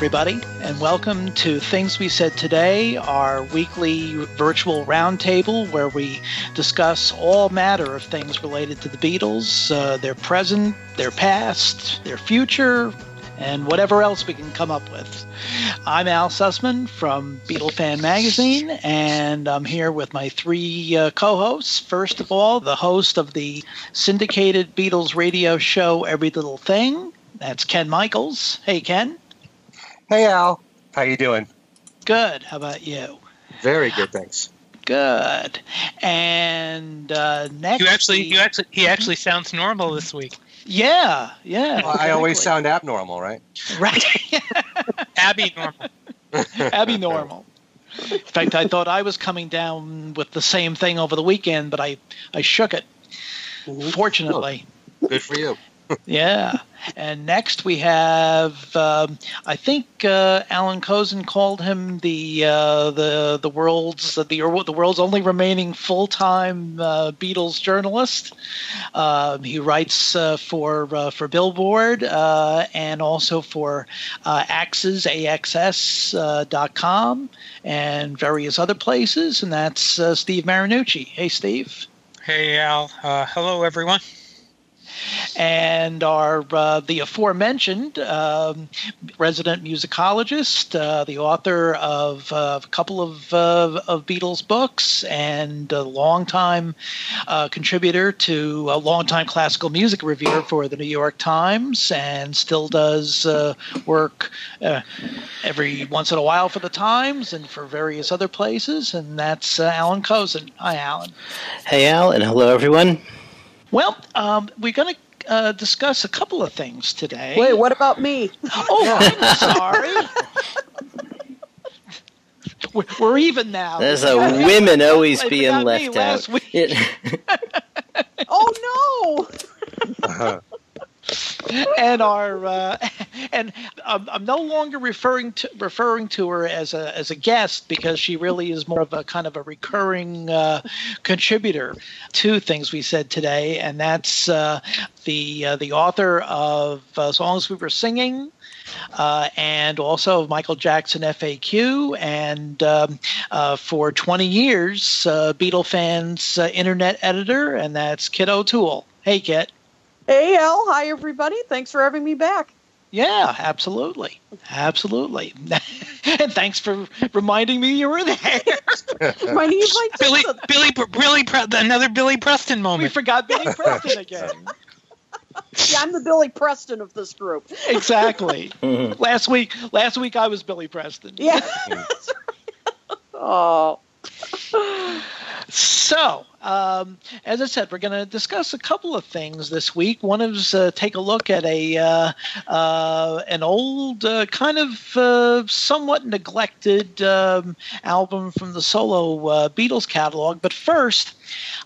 Everybody, and welcome to Things We Said Today, our weekly virtual roundtable where we discuss all matter of things related to the Beatles, uh, their present, their past, their future, and whatever else we can come up with. I'm Al Sussman from Beatle Fan Magazine, and I'm here with my three uh, co hosts. First of all, the host of the syndicated Beatles radio show Every Little Thing. That's Ken Michaels. Hey, Ken. Hey, Al. How you doing? Good. How about you? Very good, thanks. Good. And uh, next, You actually, we- you actually, he actually sounds normal this week. yeah, yeah. Well, I always sound abnormal, right? right. Abby normal. Abby normal. In fact, I thought I was coming down with the same thing over the weekend, but I, I shook it. Fortunately. Good for you. Yeah. And next we have, um, I think uh, Allan Kozinn called him the uh, the the world's the the world's only remaining full time uh, Beatles journalist. Um, he writes uh, for uh, for Billboard uh, and also for uh, Axes AXS uh, dot com and various other places. And that's uh, Steve Marinucci. Hey, Steve. Hey Al. Uh, hello everyone. And our uh, the aforementioned um, resident musicologist, uh, the author of uh, a couple of of Beatles books, and a longtime uh, contributor to a longtime classical music reviewer for the New York Times, and still does uh, work uh, every once in a while for the Times and for various other places, and that's Allan Kozinn. Hi, Alan. Hey Al, and hello everyone. Well, um, we're going to uh, discuss a couple of things today. Wait, what about me? Oh, I'm sorry. We're, we're even now. There's a women always being forgot me left last out. week. It- Oh Uh-huh. and our uh, and um, I'm no longer referring to referring to her as a as a guest because she really is more of a kind of a recurring uh, contributor to things we said today, and that's uh, the uh, the author of uh, songs we were singing. Uh, and also Michael Jackson FAQ, and um, for 20 years, Beatle fans internet editor, and that's Kit O'Toole. Hey, Kit. No! Hey, Al. Hi, everybody. Thanks for having me back. Yeah, absolutely. Absolutely. and thanks for reminding me you were there. My knees like Billy, this. Billy, Billy, Pre- another Billy Preston moment. we forgot Billy Preston again. Yeah, I'm the Billy Preston of this group. Exactly. last week last week I was Billy Preston. Yeah. Oh. So, um, as I said, we're going to discuss a couple of things this week. One is uh, take a look at a uh, uh, an old, uh, kind of uh, somewhat neglected um, album from the solo uh, Beatles catalog. But first,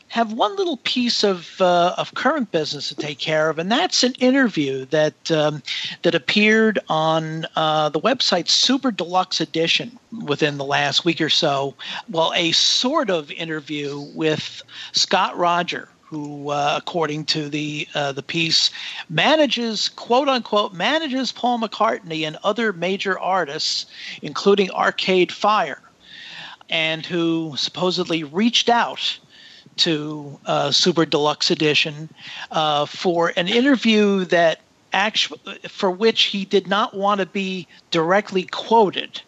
have one little piece of of current business to take care of, and that's an interview that um, that appeared on the website Super Deluxe Edition within the last week or so. Well, a sort of interview with Scott Rodger. Who, uh, according to the uh, the piece, manages quote unquote manages Paul McCartney and other major artists, including Arcade Fire, and who supposedly reached out to uh, Super Deluxe Edition uh, for an interview that actu- for which he did not want to be directly quoted,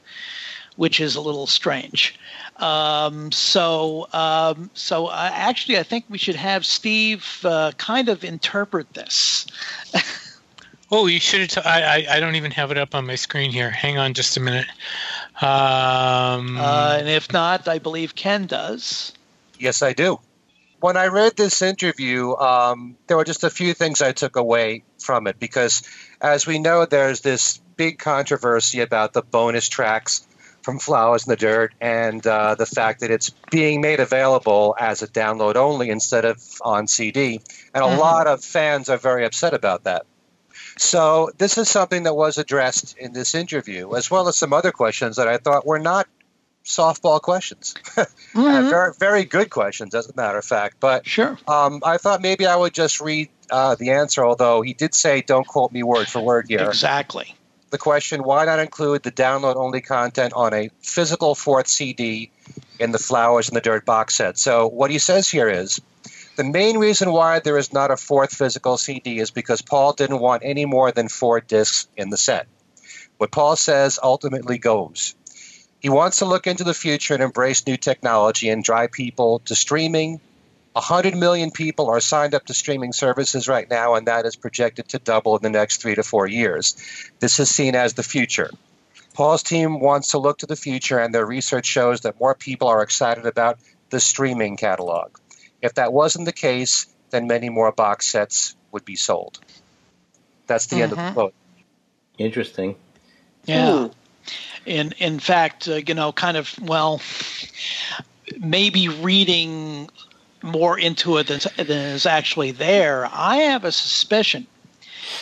which is a little strange. Um, so, um, so uh, actually, I think we should have Steve uh, kind of interpret this. Oh, you should have. T- I, I, I don't even have it up on my screen here. Hang on just a minute. Um, Uh, and if not, I believe Ken does. Yes, I do. When I read this interview, um, there were just a few things I took away from it because, as we know, there's this big controversy about the bonus tracks from Flowers in the Dirt and uh, the fact that it's being made available as a download only instead of on CD. And a Mhm. lot of fans are very upset about that. So, this is something that was addressed in this interview, as well as some other questions that I thought were not softball questions. Uh, Mhm. very, very good questions, as a matter of fact. But Sure. um, I thought maybe I would just read uh, the answer, although he did say, don't quote me word for word here. Exactly. The question why not include the download only content on a physical fourth CD in the Flowers in the Dirt box set? So, what he says here is the main reason why there is not a fourth physical CD is because Paul didn't want any more than four discs in the set. What Paul says ultimately goes. He wants to look into the future and embrace new technology and drive people to streaming. 100 million people are signed up to streaming services right now, and that is projected to double in the next three to four years. This is seen as the future. Paul's team wants to look to the future, and their research shows that more people are excited about the streaming catalog. If that wasn't the case, then many more box sets would be sold. That's the end of the quote. Interesting. Yeah. In in fact, uh, you know, kind of well, maybe reading more into it than, than is actually there. I have a suspicion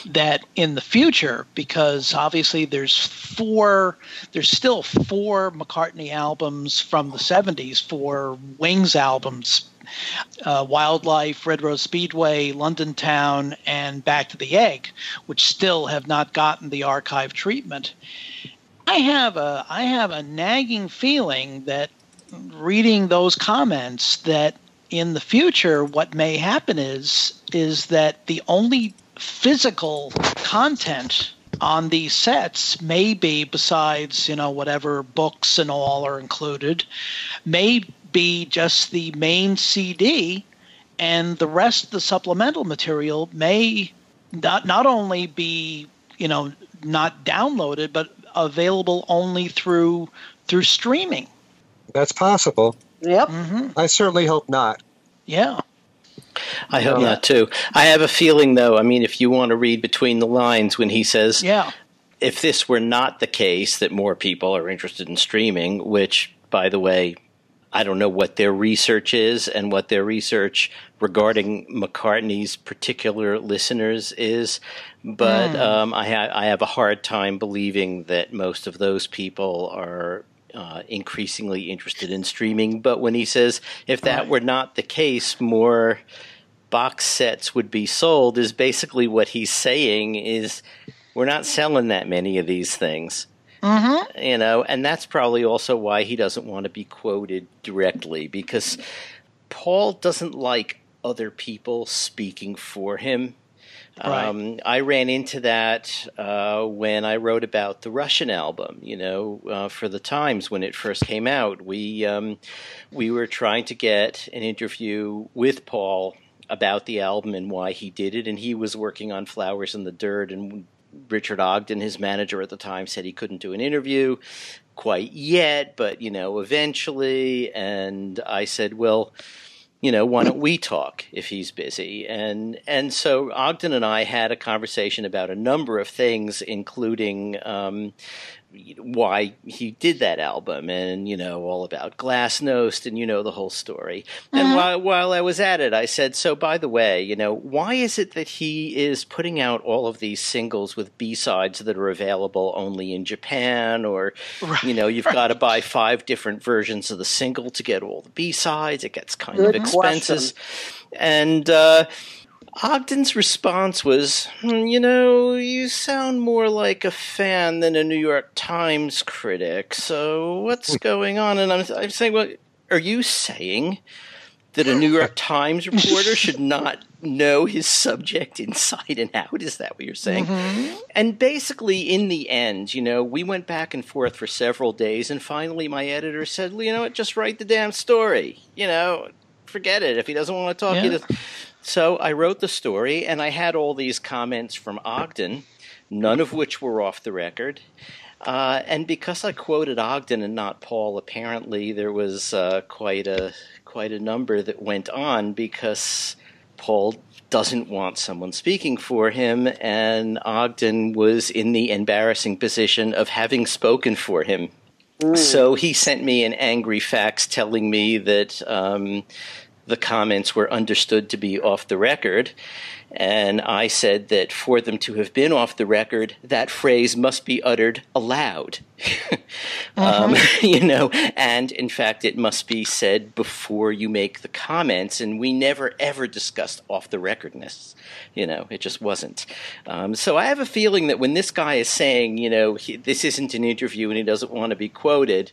that in the future, because obviously there's four, there's still four McCartney albums from the '70s, four Wings albums. Uh, Wild Life, Red Rose Speedway, London Town, and Back to the Egg, which still have not gotten the archive treatment. I have a I have a nagging feeling that reading those comments that in the future what may happen is is that the only physical content on these sets may be besides you know whatever books and all are included may be just the main cd and the rest of the supplemental material may not not only be you know not downloaded but available only through through streaming That's possible. Yep. hmm I certainly hope not. yeah I hope Yeah. not too. I have a feeling, though. I mean, if you want to read between the lines, when he says, yeah if this were not the case, that more people are interested in streaming, which, by the way, I don't know what their research is and what their research regarding McCartney's particular listeners is, but um, I, ha- I have a hard time believing that most of those people are. Uh, increasingly interested in streaming, but when he says if that were not the case, more box sets would be sold, is basically what he's saying is we're not selling that many of these things. Mm-hmm. you know and that's probably also why he doesn't want to be quoted directly because paul doesn't like other people speaking for him Right. um, I ran into that uh, when I wrote about the Russian album. You know, uh, for the Times when it first came out, we um, we were trying to get an interview with Paul about the album and why he did it, and he was working on Flowers in the Dirt, and Richard Ogden, his manager at the time, said he couldn't do an interview quite yet, but you know, eventually. And I said, well, you know, why don't we talk if he's busy? And and so Ogden and I had a conversation about a number of things, including um, why he did that album, and you know, all about Glasnost, and you know the whole story. And while while I was at it, I said, so by the way, you know, why is it that he is putting out all of these singles with B sides that are available only in Japan, or you know, you've got to buy five different versions of the single to get all the B sides. It gets kind Good of expensive. And uh, Ogden's response was, "Hmm, you know, you sound more like a fan than a New York Times critic. So what's going on? And I'm, I'm saying, well, are you saying that a New York Times reporter should not know his subject inside and out? Is that what you're saying? And basically, in the end, you know, we went back and forth for several days, and finally, my editor said, well, "You know what? Just write the damn story. You know, forget it. If he doesn't want to talk, he Yeah. Does." So I wrote the story, and I had all these comments from Ogden, none of which were off the record. Uh, and because I quoted Ogden and not Paul, apparently there was uh, quite a quite a number that went on because Paul doesn't want someone speaking for him, and Ogden was in the embarrassing position of having spoken for him. So he sent me an angry fax telling me that um, the comments were understood to be off the record. And I said that for them to have been off the record, that phrase must be uttered aloud. um, you know, and in fact, it must be said before you make the comments. And we never ever discussed off the recordness. You know, it just wasn't. Um, so I have a feeling that when this guy is saying, you know, he, this isn't an interview and he doesn't want to be quoted,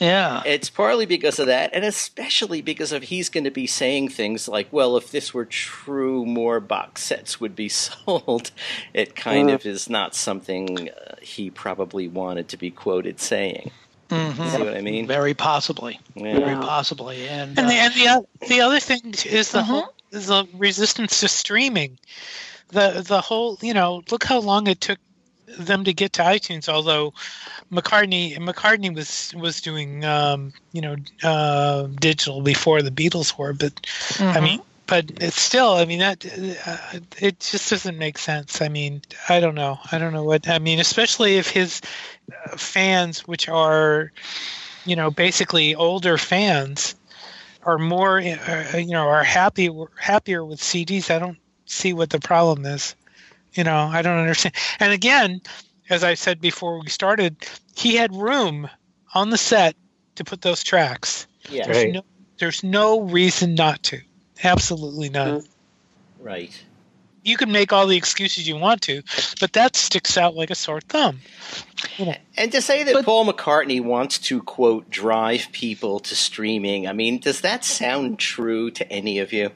Yeah. it's partly because of that, and especially because of he's going to be saying things like, "Well, if this were true, more box sets would be sold." It kind of is not something uh, he probably wanted to be quoted saying. Mhm. See what I mean? Very possibly. Yeah. Very possibly. And, And the uh, and the oth- the other thing is the Mhm. whole is the resistance to streaming. The the whole you know look how long it took them to get to iTunes. Although McCartney McCartney was was doing um, you know uh, digital before the Beatles were, but I mhm. mean. But it's still, I mean, that uh, it just doesn't make sense. I mean, I don't know. I don't know what I mean, especially if his fans, which are, you know, basically older fans, are more, uh, you know, are happy happier with CDs. I don't see what the problem is. You know, I don't understand. And again, as I said before we started, he had room on the set to put those tracks. Yeah, There's Right. no, there's no reason not to. Absolutely none. Mm-hmm. right. You can make all the excuses you want to, but that sticks out like a sore thumb. And to say that But- Paul McCartney wants to quote drive people to streaming, I mean, does that sound true to any of you?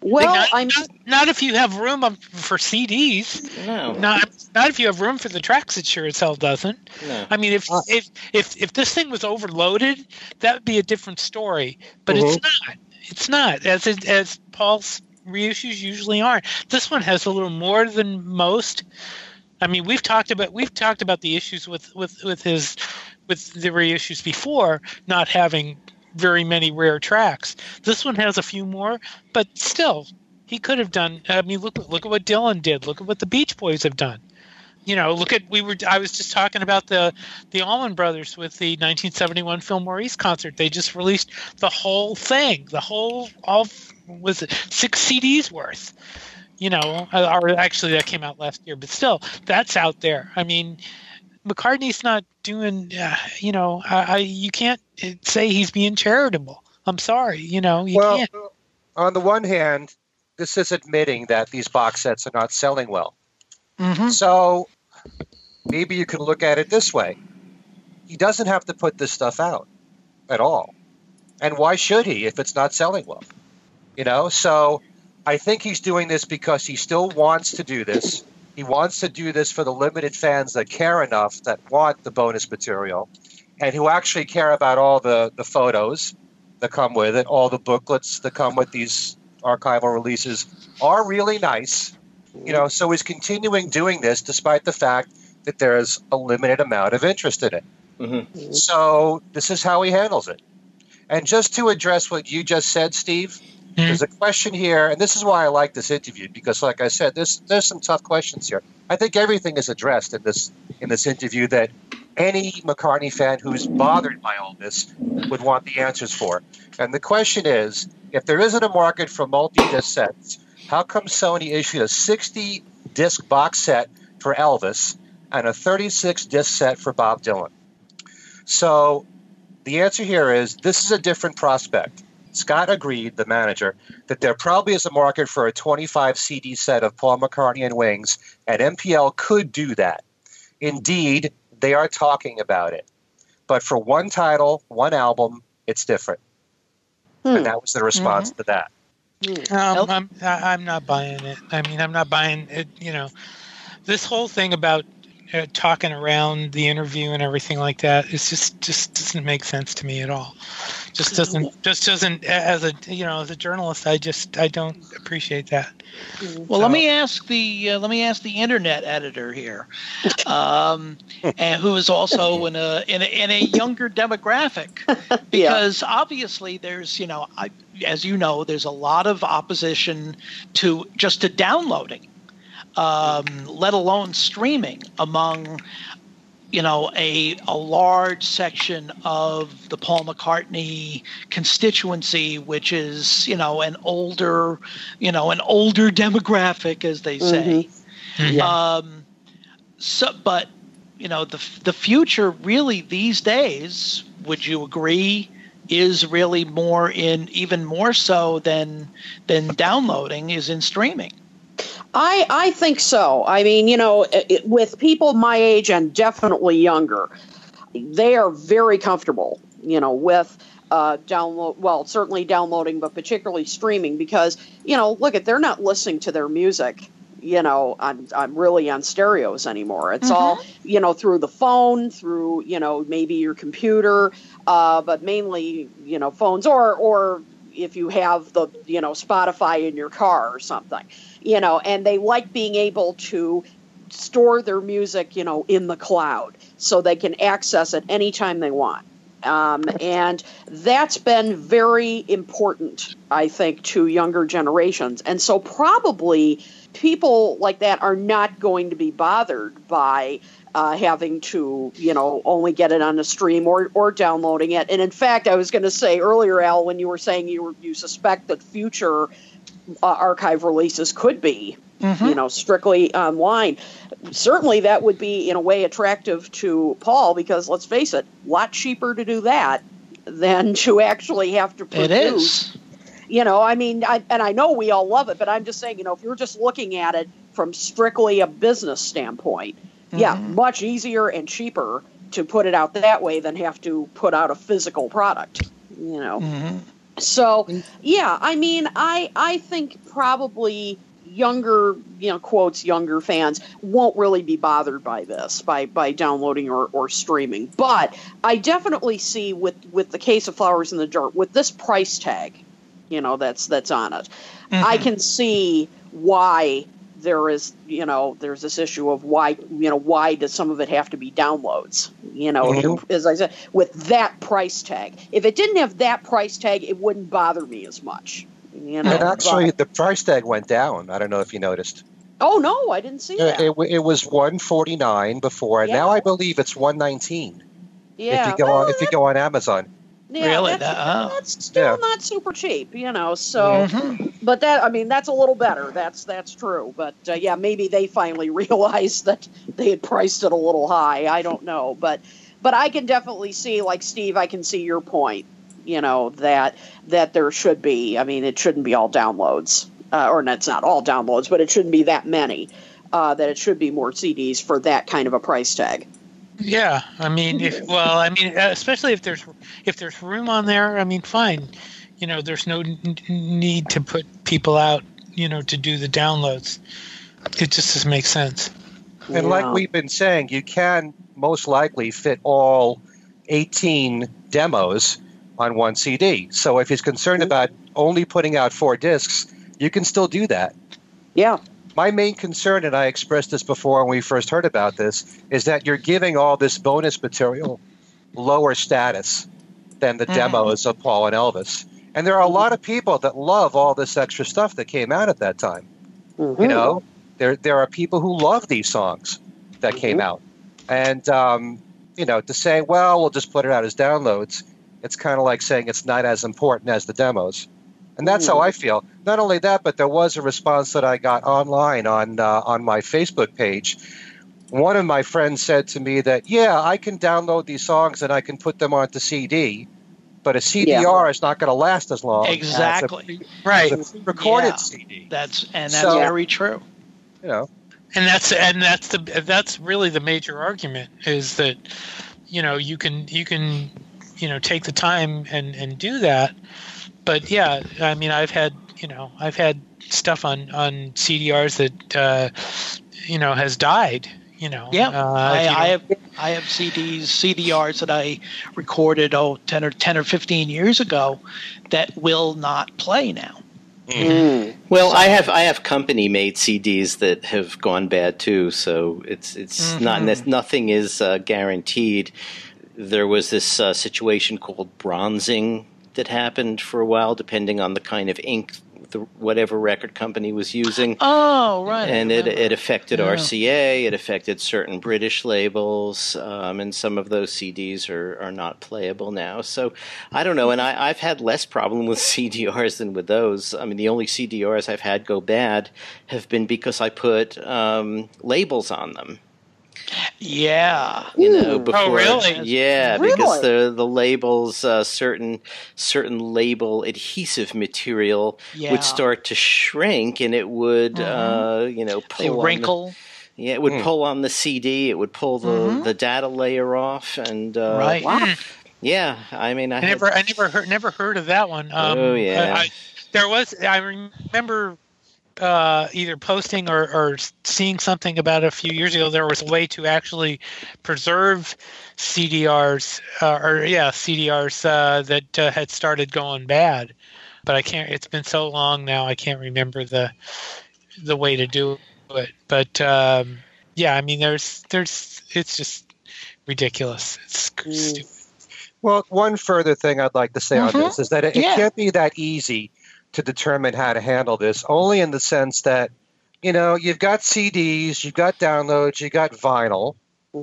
Well, not, I'm not, not if you have room for CDs. No, Not not if you have room for the tracks. It sure as hell doesn't. no. I mean, if Uh. if if if this thing was overloaded, that would be a different story. But it's not. It's not as it, as Paul's reissues usually aren't. This one has a little more than most. I mean, we've talked about we've talked about the issues with with with his with the reissues before not having very many rare tracks. This one has a few more, but still, he could have done. I mean, look look at what Dylan did. Look at what the Beach Boys have done. You know, look at we were. I was just talking about the the Allman Brothers with the 1971 Fillmore East concert. They just released the whole thing, the whole all was it six CDs worth. You know, or actually that came out last year, but still, that's out there. I mean, McCartney's not doing. Uh, you know, I, I you can't say he's being charitable. I'm sorry. You know, you well, can't. on the one hand, this is admitting that these box sets are not selling well. Mhm. So maybe you can look at it this way. He doesn't have to put this stuff out at all. And why should he if it's not selling well? You know, so I think he's doing this because he still wants to do this. He wants to do this for the limited fans that care enough that want the bonus material and who actually care about all the, the photos that come with it, all the booklets that come with these archival releases are really nice. You know, so he's continuing doing this despite the fact that there's a limited amount of interest in it. hmm So this is how he handles it. And just to address what you just said, Steve, Hmm. there's a question here, and this is why I like this interview because, like I said, there's there's some tough questions here. I think everything is addressed in this in this interview that any McCartney fan who's bothered by all this would want the answers for. And the question is, if there isn't a market for multi-disc sets, how come Sony issued a 60 disc box set for Elvis and a 36 disc set for Bob Dylan? So the answer here is this is a different prospect. Scott agreed, the manager, that there probably is a market for a 25 CD set of Paul McCartney and Wings, and MPL could do that. Indeed, they are talking about it. But for one title, one album, it's different. Hmm. And that was the response to that. Um, I'm I'm not buying it. I mean, I'm not buying it. You know, this whole thing about uh, talking around the interview and everything like that is just just doesn't make sense to me at all. Just doesn't just doesn't as a you know as a journalist I just I don't appreciate that. Well, let me ask the uh, let me ask the internet editor here, um, and who is also in a, in a in a younger demographic, yeah. because obviously there's you know I, as you know there's a lot of opposition to just to downloading, um, let alone streaming among you know a a large section of the Paul McCartney constituency, which is you know an older you know an older demographic, as they say. Mhm. Um, so, but you know the the future really these days. Would you agree? Is really more in even more so than than downloading is in streaming. I I think so. I mean, you know, it, with people my age and definitely younger, they are very comfortable, you know, with uh, download. Well, certainly downloading, but particularly streaming because you know, look at they're not listening to their music, you know, on, on really on stereos anymore. It's all you know through the phone, through you know maybe your computer, uh, but mainly you know phones or or if you have the you know Spotify in your car or something you know, and they like being able to store their music, you know, in the cloud so they can access it anytime they want. Um, and that's been very important, I think, to younger generations. And so probably people like that are not going to be bothered by uh, having to, you know, only get it on a stream or, or downloading it. And in fact, I was going to say earlier, Al, when you were saying you were, you suspect that future uh, archive releases could be, you know, strictly online. Certainly, that would be in a way attractive to Paul because let's face it, a lot cheaper to do that than to actually have to produce. It is. You know, I mean, I, and I know we all love it, but I'm just saying, you know, if you're just looking at it from strictly a business standpoint, yeah, much easier and cheaper to put it out that way than have to put out a physical product. You know. Mhm. So yeah, I mean, I I think probably younger, you know, quotes younger fans won't really be bothered by this by by downloading or, or streaming. But I definitely see with with the case of Flowers in the Dirt with this price tag, you know, that's that's on it. I can see why there is, you know, there's this issue of why, you know, why does some of it have to be downloads? You know, Mhm. as I said, with that price tag. If it didn't have that price tag, it wouldn't bother me as much. You know, And actually, but- the price tag went down. I don't know if you noticed. oh no, I didn't see that. It, it was 149 before, and now I believe it's 119 yeah, if you go well, on if you go on Amazon. Yeah, Really? that's, That- that's still Yeah. not super cheap, you know. So, Mhm. but that I mean, that's a little better. That's that's true. But uh, yeah, maybe they finally realized that they had priced it a little high. I don't know, but but I can definitely see, like Steve, I can see your point. You know that that there should be. I mean, it shouldn't be all downloads, uh, or it's not all downloads, but it shouldn't be that many. Uh, that it should be more CDs for that kind of a price tag. Yeah, I mean, if well, I mean, uh, especially if there's if there's room on there, I mean, fine. You know, there's no n- n- need to put people out. You know, to do the downloads. It just doesn't make sense. And Yeah. like we've been saying, you can most likely fit all 18 demos on one CD. So if he's concerned about only putting out four discs, you can still do that. yeah, My main concern, and I expressed this before when we first heard about this, is that you're giving all this bonus material lower status than the Mhm. demos of Paul and Elvis. And there are a lot of people that love all this extra stuff that came out at that time. Mhm. You know, there there are people who love these songs that came out, and um, you know, to say, well, we'll just put it out as downloads, it's kind of like saying it's not as important as the demos, and that's how I feel. Not only that, but there was a response that I got online on uh, on my Facebook page. One of my friends said to me that, yeah, I can download these songs and I can put them onto CD, but a CDR is not going to last as long. as a Exactly. Right. as a recorded Yeah. CD. That's and that's So- very true. You know, and that's and that's the that's really the major argument is that you know you can you can you know take the time and and do that but yeah i mean i've had you know i've had stuff on on cdrs that uh you know has died you know Yeah, uh, I, you I have I have CDs, CDRs that I recorded oh 10 or 10 or 15 years ago that will not play now. Mm. Well, I have I have company made CDs that have gone bad too, so it's it's not Mhm. nothing is uh, guaranteed. There was this uh, situation called bronzing that happened for a while, depending on the kind of ink the whatever record company was using. Oh, right. And it, it affected Yeah. RCA, it affected certain British labels, um, and some of those CDs are, are not playable now. So I don't know, and I, I've had less problem with CDRs than with those. I mean, the only CDRs I've had go bad have been because I put um, labels on them. Yeah. You know, before, Oh, really? Yeah, because the the labels, uh, certain certain label adhesive material Yeah. would start to shrink, and it would, uh, you know, pull They on the- wrinkle. yeah, it would Hmm. pull on the CD. It would pull the, Mhm. the data layer off, and uh, right. Wow. Yeah, I mean, I, I had- never, I never heard, never heard of that one. Um, Oh, yeah. I, I- there was, I remember uh, either posting or, or seeing something about a few years ago. There was a way to actually preserve CDRs, uh, or yeah, CDRs uh, that uh, had started going bad. But I can't. It's been so long now. I can't remember the the way to do it. But um, yeah, I mean, there's, there's, it's just ridiculous. It's Mm. stupid. Well, one further thing I'd like to say on Mhm. this is that it, it Yeah. can't be that easy to determine how to handle this, only in the sense that, you know, you've got CDs, you've got downloads, you've got vinyl.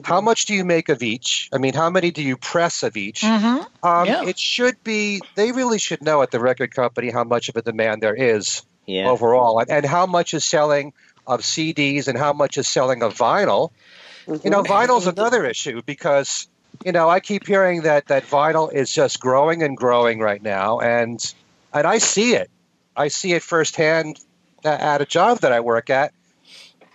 How much do you make of each? I mean, how many do you press of each? Mm-hmm. Um, Yeah. It should be, they really should know at the record company how much of a demand there is yeah, overall and, and how much is selling of CDs and how much is selling of vinyl. You know, vinyl's another issue because, you know, I keep hearing that that vinyl is just growing and growing right now, and and I see it. I see it firsthand uh, at a job that I work at,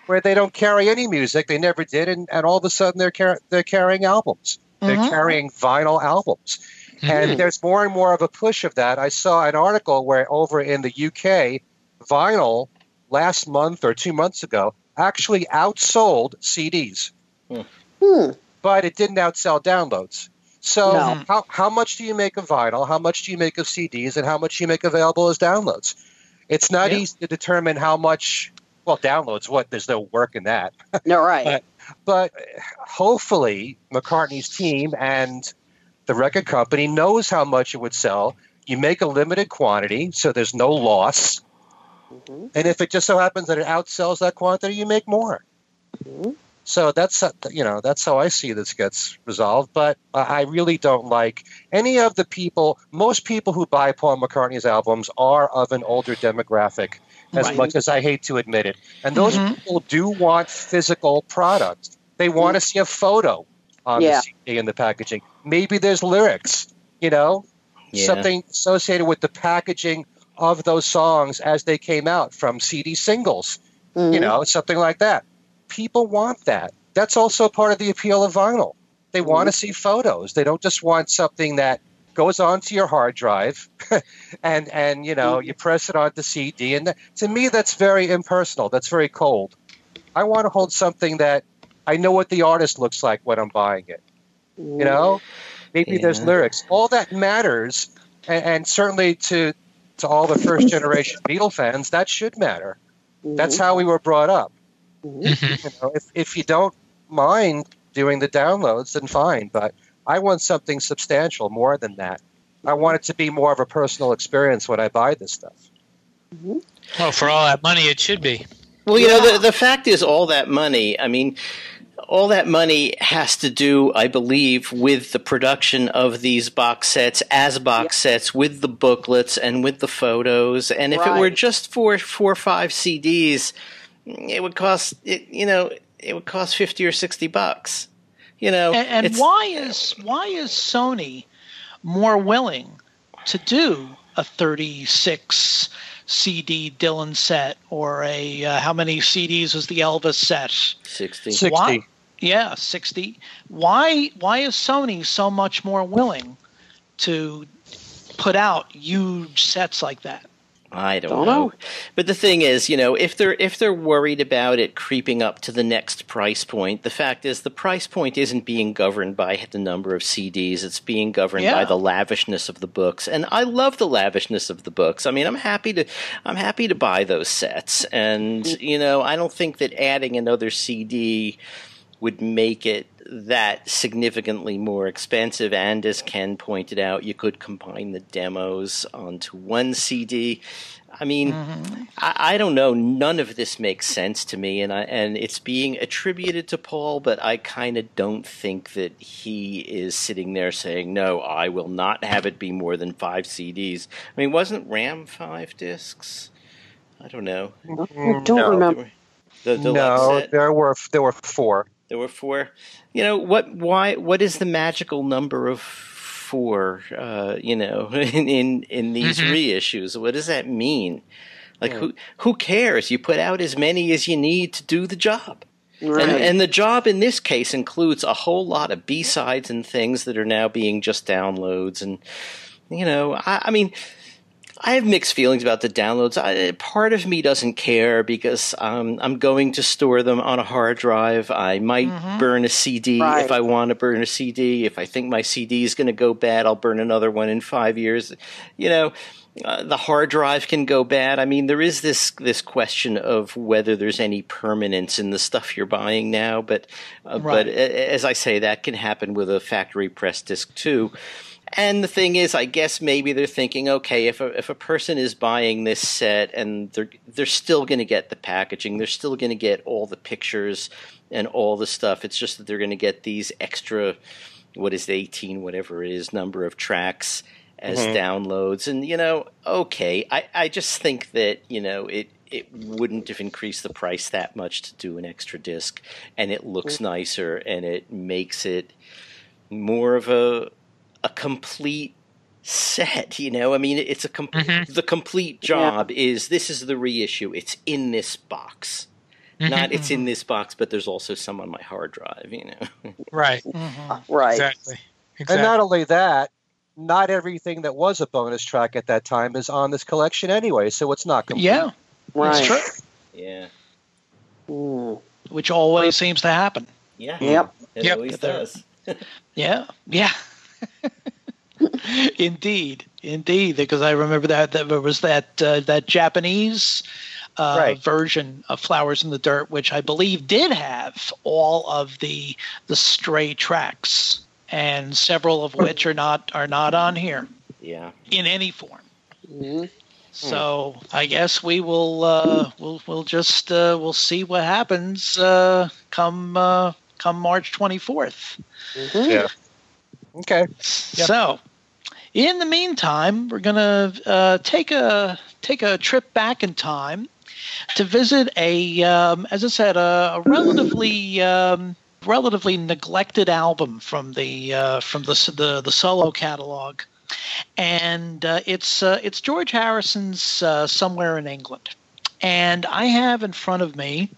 where they don't carry any music. They never did, and, and all of a sudden they're car- they're carrying albums. They're Mhm. carrying vinyl albums, and there's more and more of a push of that. I saw an article where over in the UK, vinyl last month or two months ago actually outsold CDs Hmm. but it didn't outsell downloads. So No. how, how much do you make of vinyl? How much do you make of CDs? And how much do you make available as downloads? It's not Yeah. easy to determine how much. Well, downloads. What? There's no work in that. No, right. But- But hopefully, McCartney's team and the record company knows how much it would sell. You make a limited quantity, so there's no loss. Mhm. And if it just so happens that it outsells that quantity, you make more. Mhm. So that's uh, you know that's how I see this gets resolved. But I really don't like any of the people. Most people who buy Paul McCartney's albums are of an older demographic, as Right. much as I hate to admit it. And those Mhm. people do want physical product. They want to see a photo on Yeah. the CD and the packaging. Maybe there's lyrics. You know, Yeah. something associated with the packaging of those songs as they came out from CD singles Mhm. you know, something like that. People want that. That's also part of the appeal of vinyl. They want to mm-hmm. see photos. They don't just want something that goes onto your hard drive and and you know, mm-hmm. you press it onto CD and to me that's very impersonal. That's very cold. I want to hold something that I know what the artist looks like when I'm buying it. You know, maybe there's lyrics. All that matters, and, and certainly to to all the first generation Beatle fans, that should matter. That's mm-hmm. how we were brought up. Mhm. Mhm. You know, if, if you don't mind doing the downloads, then fine. But I want something substantial more than that. I want it to be more of a personal experience when I buy this stuff. Well, for all that money, it should be. Well, you know, the, the fact is, all that money, I mean, all that money has to do, I believe, with the production of these box sets as box sets, with the booklets and with the photos. And if it were just for four or five CDs, it would cost, it, you know, it would cost 50 or 60 bucks. You know, And, and why is why is Sony more willing to do a 36 CD Dylan set or a uh, how many CDs was the Elvis set? 60. 60. Why? Yeah, 60. Why why is Sony so much more willing to put out huge sets like that? I don't, Don't know. know. But the thing is, you know, if they're if they're worried about it creeping up to the next price point, the fact is the price point isn't being governed by the number of CDs. It's being governed by the lavishness of the books. And I love the lavishness of the books. I mean, I'm happy to I'm happy to buy those sets. And, mm. you know, I don't think that adding another CD would make it that significantly more expensive. And as Ken pointed out, you could combine the demos onto one CD. I mean, mm-hmm. I, I, don't know. None of this makes sense to me, and I, and it's being attributed to Paul, but I kind of don't think that he is sitting there saying, "No, I will not have it be more than five CDs." I mean, wasn't RAM five discs? I don't know. I don't no. remember. The, the no, there were there were four. There were four. You know what? Why? What is the magical number of four? Uh, you know, in in, in these mm-hmm. reissues, what does that mean? Like yeah. who who cares? You put out as many as you need to do the job. Right. And, and, the job in this case includes a whole lot of B sides and things that are now being just downloads. And, you know, I, I mean, I have mixed feelings about the downloads. I, part of me doesn't care because um, I'm going to store them on a hard drive. I might mm-hmm. burn a CD right. if I want to burn a CD. If I think my CD is going to go bad, I'll burn another one in five years. You know, uh, the hard drive can go bad. I mean, there is this this question of whether there's any permanence in the stuff you're buying now. But uh, right. but as I say, that can happen with a factory press disc too. And the thing is, I guess maybe they're thinking, okay, if a, if a person is buying this set and they're they're still going to get the packaging, they're still going to get all the pictures and all the stuff. It's just that they're going to get these extra, what is it, eighteen, whatever it is, number of tracks as mm-hmm. downloads. And you know, okay, I I just think that you know it it wouldn't have increased the price that much to do an extra disc, and it looks mm-hmm. nicer and it makes it more of a a complete set you know i mean it's a com- mm-hmm. the complete job yeah. is this is the reissue it's in this box mm-hmm. not it's in mm-hmm. this box but there's also some on my hard drive you know right mm-hmm. right exactly. exactly and not only that not everything that was a bonus track at that time is on this collection anyway so it's not complete yeah right. that's true yeah Ooh. which always seems to happen yeah yep it yep. always does yeah yeah indeed, indeed, because I remember that, that there was that uh, that Japanese uh, right. version of Flowers in the Dirt, which I believe did have all of the the stray tracks, and several of which are not are not on here. Yeah, in any form. Mm-hmm. So I guess we will uh, we'll we'll just uh, we'll see what happens uh, come uh, come March twenty fourth. Mm-hmm. Yeah. Okay. Yep. So, in the meantime, we're gonna uh, take a take a trip back in time to visit a, um, as I said, a, a relatively um, relatively neglected album from the uh, from the, the the solo catalog, and uh, it's uh, it's George Harrison's uh, "Somewhere in England," and I have in front of me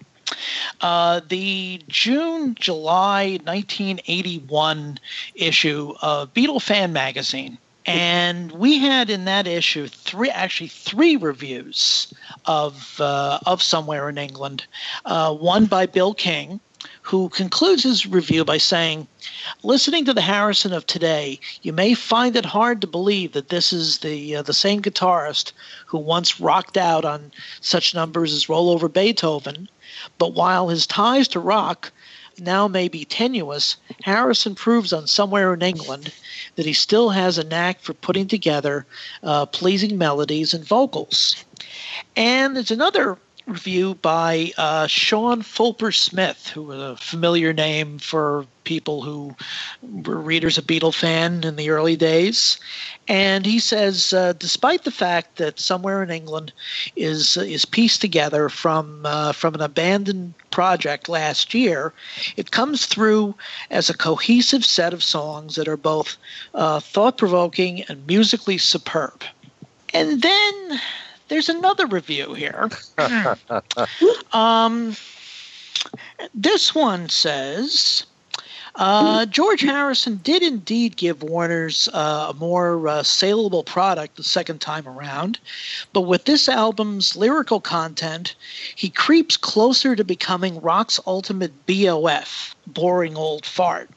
uh, the June July 1981 issue of Beatle Fan Magazine. And we had in that issue three, actually three reviews of uh, of Somewhere in England. Uh, one by Bill King, who concludes his review by saying, "Listening to the Harrison of today, you may find it hard to believe that this is the uh, the same guitarist who once rocked out on such numbers as Roll Over Beethoven, but while his ties to rock now may be tenuous, Harrison proves on Somewhere in England that he still has a knack for putting together uh, pleasing melodies and vocals. And there's another review by uh, Sean Fulper Smith, who was a familiar name for people who were readers of Beatle fan in the early days. And he says, uh, despite the fact that somewhere in England is is pieced together from uh, from an abandoned project last year, it comes through as a cohesive set of songs that are both uh, thought provoking and musically superb. And then there's another review here. um, this one says. Uh, George Harrison did indeed give Warner's uh, a more uh, saleable product the second time around, but with this album's lyrical content, he creeps closer to becoming rock's ultimate BOF, boring old fart,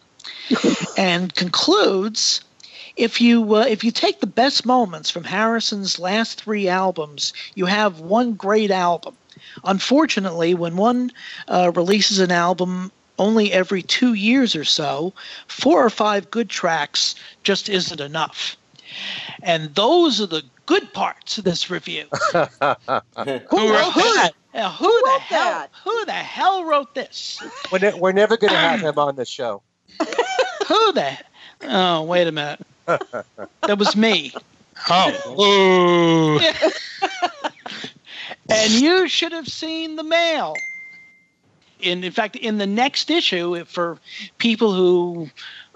and concludes if you uh, if you take the best moments from Harrison's last three albums, you have one great album. Unfortunately, when one uh, releases an album only every two years or so, four or five good tracks just isn't enough. And those are the good parts of this review. Who wrote that? Uh, who, Who the wrote hell? that? Who the hell wrote this? We're, ne- we're never going to have him on the show. who the? Oh, wait a minute. That was me. Oh. And you should have seen the mail. In, in fact, in the next issue, for people who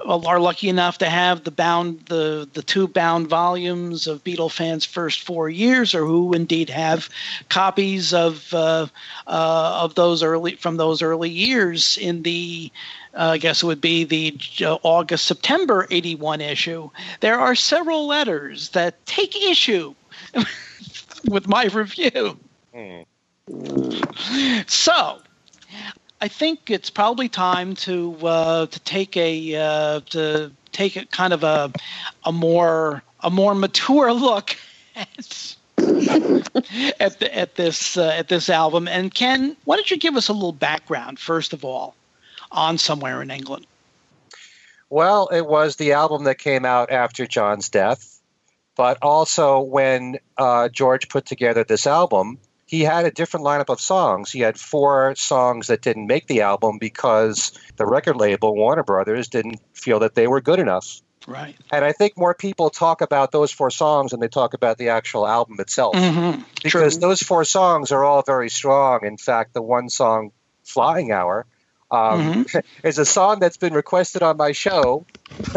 are lucky enough to have the bound the the two bound volumes of Beatle fans' first four years, or who indeed have copies of uh, uh, of those early from those early years in the uh, I guess it would be the uh, August September 81 issue. There are several letters that take issue with my review. Hmm. So, I think it's probably time to uh, to take a uh, to take a kind of a a more a more mature look at at, the, at this uh, at this album. And Ken, why don't you give us a little background first of all on Somewhere in England? Well, it was the album that came out after John's death, but also when uh, George put together this album, he had a different lineup of songs. He had four songs that didn't make the album because the record label, Warner Brothers, didn't feel that they were good enough. Right. And I think more people talk about those four songs than they talk about the actual album itself. Mm-hmm. Because those four songs are all very strong. In fact, the one song, Flying Hour, um, is a song that's been requested on my show.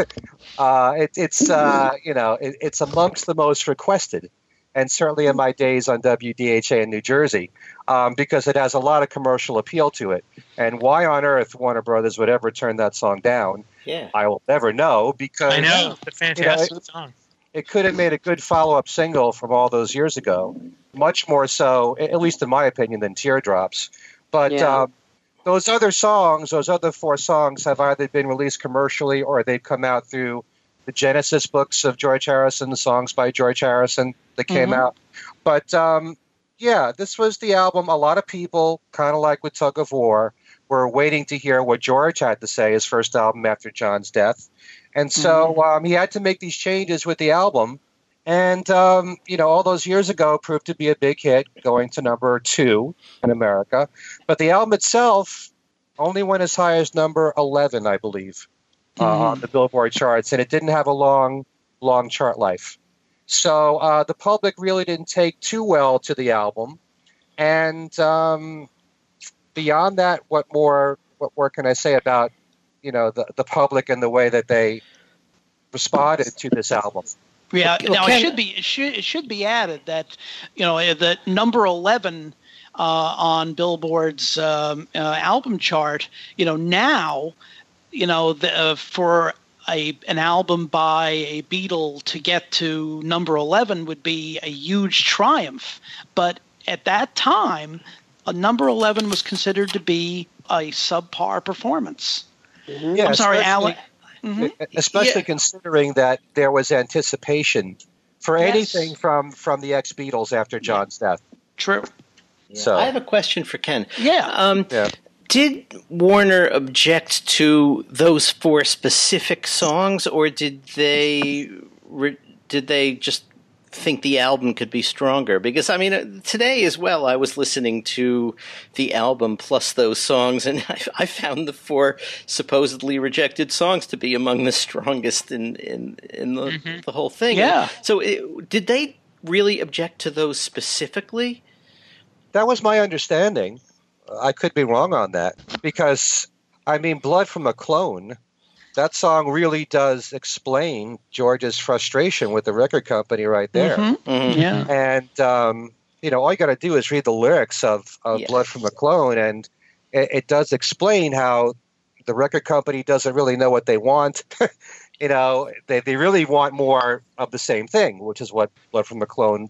uh, it, it's uh, you know it, it's amongst the most requested, and certainly in my days on WDHA in New Jersey, um, because it has a lot of commercial appeal to it. And why on earth Warner Brothers would ever turn that song down, Yeah. I will never know. Because I know. It's a fantastic song. it could have made a good follow-up single from all those years ago much more so at least in my opinion than teardrops but Yeah. um, those other songs those other four songs have either been released commercially or they've come out through the genesis books of george harrison the songs by george harrison that came Mhm. out but um, yeah this was the album a lot of people kind of like with tug of war were waiting to hear what george had to say his first album after john's death and so um, he had to make these changes with the album. And, um, you know, all those years ago proved to be a big hit, going to number two in America. But the album itself only went as high as number 11, I believe, uh, Mhm. on the Billboard charts. And it didn't have a long, long chart life. So uh, the public really didn't take too well to the album. And um, beyond that, what more, what more can I say about you know the, the public and the way that they responded to this album. Yeah. Well, now Ken- it should be it should it should be added that you know eh, that number eleven uh, on Billboard's um, uh, album chart. You know now, you know the, uh, for a an album by a Beatle to get to number eleven would be a huge triumph. But at that time, a number eleven was considered to be a subpar performance. Yeah, I'm sorry, especially- Allan. Mhm. Especially considering that there was anticipation for Yes. anything from from the ex Beatles after John's death. True. Yeah. So- I have a question for Ken. Yeah. Um, Yeah. Did Warner object to those four specific songs, or did they re- did they just think the album could be stronger? Because I mean, uh, today as well, I was listening to the album plus those songs, and I, I found the four supposedly rejected songs to be among the strongest in in in the, Mhm. the whole thing. Yeah. So, it, did they really object to those specifically? That was my understanding. I could be wrong on that because I mean, "Blood from a Clone." That song really does explain George's frustration with the record company right there. Mhm. Mhm. Yeah. and um, you know all you got to do is read the lyrics of, of Yeah. blood from a clone and it, it does explain how the record company doesn't really know what they want you know they, they really want more of the same thing which is what blood from a clone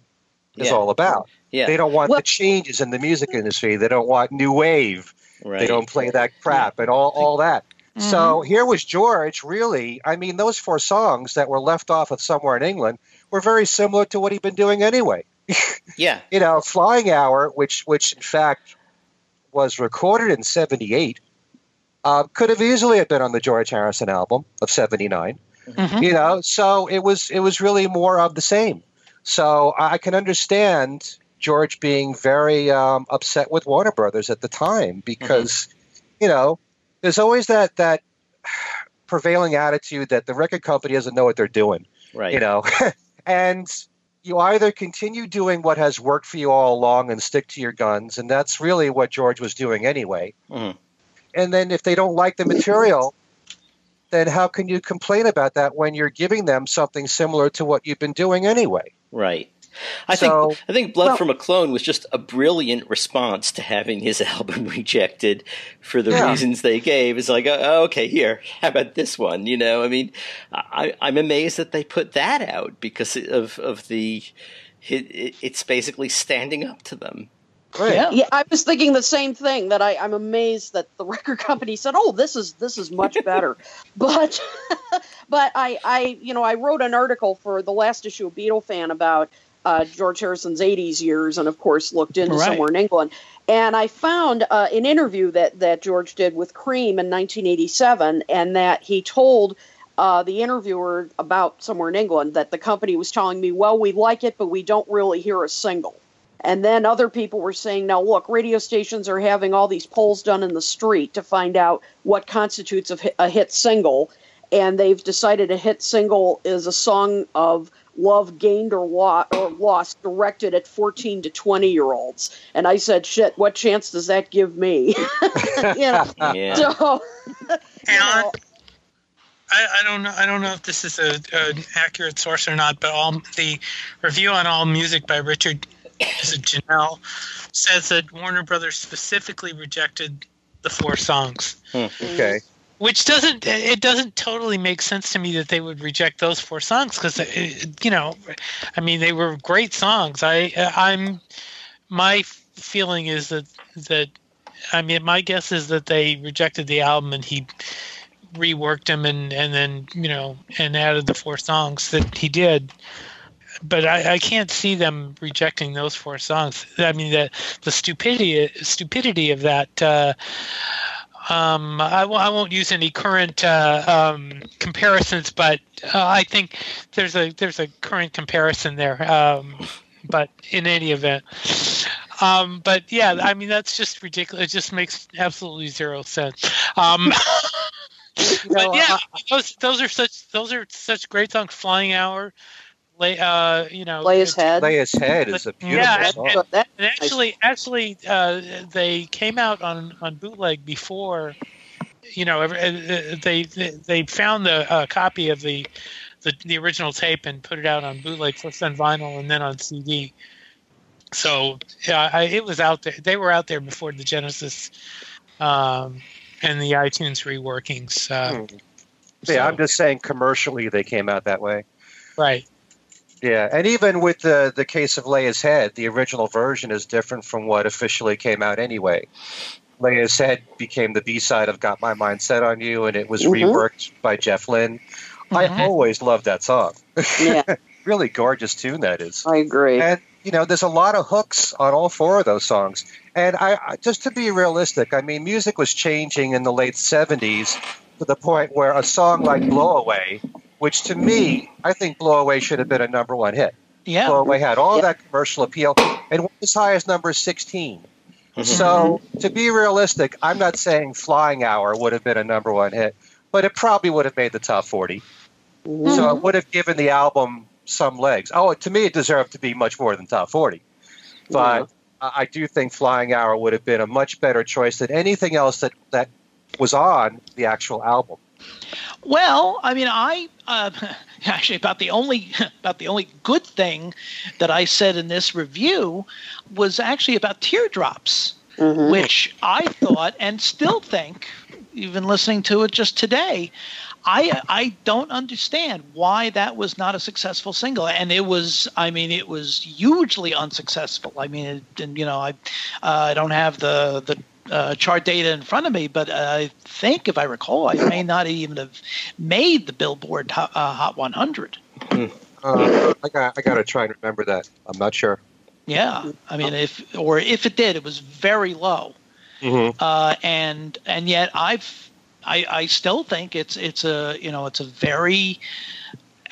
is Yeah. all about Yeah. they don't want Well- the changes in the music industry they don't want new wave Right. they don't play that crap and all, all that so Mm-hmm. here was George, really. I mean, those four songs that were left off of Somewhere in England were very similar to what he'd been doing anyway Yeah. you know, Flying Hour, which which in fact was recorded in '78, Uh, could have easily have been on the George Harrison album of '79. Mhm. You know, so it was it was really more of the same. So I can understand George being very um, upset with Warner Brothers at the time because, you know, there's always that that prevailing attitude that the record company doesn't know what they're doing Right. you know and you either continue doing what has worked for you all along and stick to your guns and that's really what george was doing anyway Mhm. and then if they don't like the material then how can you complain about that when you're giving them something similar to what you've been doing anyway Right. I So- think I think Blood Well- from a Clone was just a brilliant response to having his album rejected for the Yeah. reasons they gave. It's like, oh, okay, here, how about this one? You know, I mean, I, I'm amazed that they put that out because of of the. It, it's basically standing up to them. Right Yeah. Yeah, I was thinking the same thing. That I, I'm amazed that the record company said, "Oh, this is this is much better," but but I I you know I wrote an article for the last issue of Beatle Fan about uh, George Harrison's '80s years, and of course looked into Right. somewhere in England, and I found uh, an interview that that George did with Creem in 1987, and that he told. Uh, the interviewer about somewhere in England that the company was telling me, well, we like it, but we don't really hear a single. And then other people were saying, now look, radio stations are having all these polls done in the street to find out what constitutes a hit, a hit single. And they've decided a hit single is a song of love gained or, lo- or lost directed at 14 to 20 year olds. And I said, shit, what chance does that give me? you know, Yeah. so, you know, I, I don't know. I don't know if this is a, an accurate source or not, but all the review on All Music by Richard is it Ginell says that Warner Brothers specifically rejected the four songs, hmm, okay. Which doesn't it doesn't totally make sense to me that they would reject those four songs because uh, you know, I mean they were great songs. I I'm my feeling is that that I mean my guess is that they rejected the album and he reworked them and and then you know and added the four songs that he did but I, I can't see them rejecting those four songs i mean the the stupidity stupidity of that uh um, I, won't use any current uh, um, comparisons, but uh, I think there's a there's a current comparison there. Um, but in any event, um, but yeah, I mean that's just ridiculous. It just makes absolutely zero sense. Um, but yeah, those those are such those are such great songs. Flying Hour, lay, uh, you know, lay his head. lay his head is a beautiful Yeah, song So that- and actually, actually, uh, they came out on, on bootleg before. You know, every- uh, they they found the uh, copy of the, the the original tape and put it out on bootleg first on vinyl and then on CD. So yeah, I, it was out there. They were out there before the Genesis um, and the iTunes reworkings. Uh, Hmm. yeah i'm just saying commercially they came out that way right. Yeah, and even with the the case of Lay His Head, the original version is different from what officially came out anyway. Lay His Head became the B side of Got My Mind Set on You, and it was Mhm. reworked by Jeff Lynne. I Mhm. always loved that song. yeah, really gorgeous tune that is. I agree. And you know, there's a lot of hooks on all four of those songs. And I, I just to be realistic, I mean, music was changing in the late '70s to the point where a song like "Blow Away," which to me, I think "Blow Away" should have been a number one hit. Yeah. Blow Away had all Yeah. that commercial appeal and went as high as number 16. Mhm. So, to be realistic, I'm not saying Flying Hour would have been a number one hit, but it probably would have made the top 40. Mhm. So, it would have given the album some legs. Oh, to me, it deserved to be much more than top 40. But I I do think Flying Hour would have been a much better choice than anything else that, that was on the actual album. Well, I mean, I uh, actually about the only about the only good thing that I said in this review was actually about teardrops, Mhm. which I thought and still think, even listening to it just today, I I don't understand why that was not a successful single, and it was. I mean, it was hugely unsuccessful. I mean, it, and you know, I uh, I don't have the the uh, chart data in front of me, but I think, if I recall, I may not even have made the Billboard Hot, uh, Hot 100. Uh, I got I got to try and remember that. I'm not sure. Yeah, I mean, if or if it did, it was very low. Mm-hmm. Uh, and and yet I've I, I still think it's it's a you know it's a very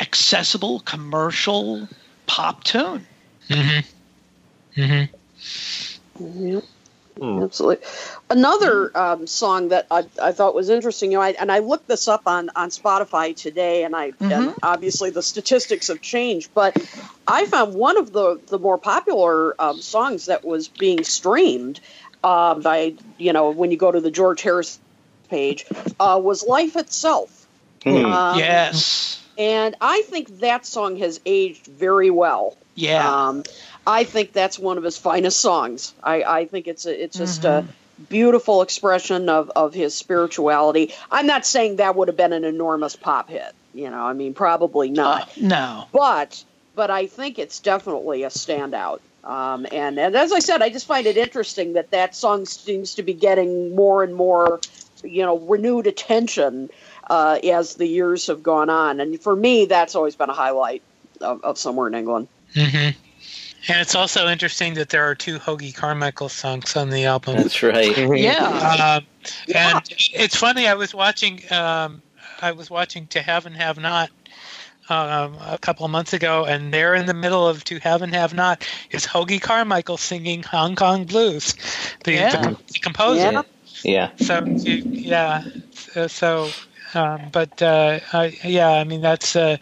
accessible commercial pop tune. Mm-hmm. Mm-hmm. Yep. Absolutely. Another um, song that I, I thought was interesting, you know, I, and I looked this up on, on Spotify today, and I and Mhm. obviously the statistics have changed, but I found one of the the more popular um, songs that was being streamed uh, by you know when you go to the George Harris page uh, was "Life Itself." Hmm. Um, yes. and I think that song has aged very well. Yeah. Um, I think that's one of his finest songs. I, I think it's a, it's just Mm-hmm. a beautiful expression of, of his spirituality. I'm not saying that would have been an enormous pop hit. You know, I mean, probably not. Uh, no. But but I think it's definitely a standout. Um, and and as I said, I just find it interesting that that song seems to be getting more and more, you know, renewed attention uh, as the years have gone on. And for me, that's always been a highlight of, of somewhere in England. Mm-hmm. And it's also interesting that there are two Hoagy Carmichael songs on the album. That's right. Yeah. Um, and it's funny. I was watching. Um, I was watching To Have and Have Not um, a couple of months ago, and there in the middle of To Have and Have Not is Hoagy Carmichael singing Hong Kong Blues, the, Yeah. the, the composer. Yeah. Yeah. So yeah. So, so um, but uh, I, yeah, I mean that's. Uh,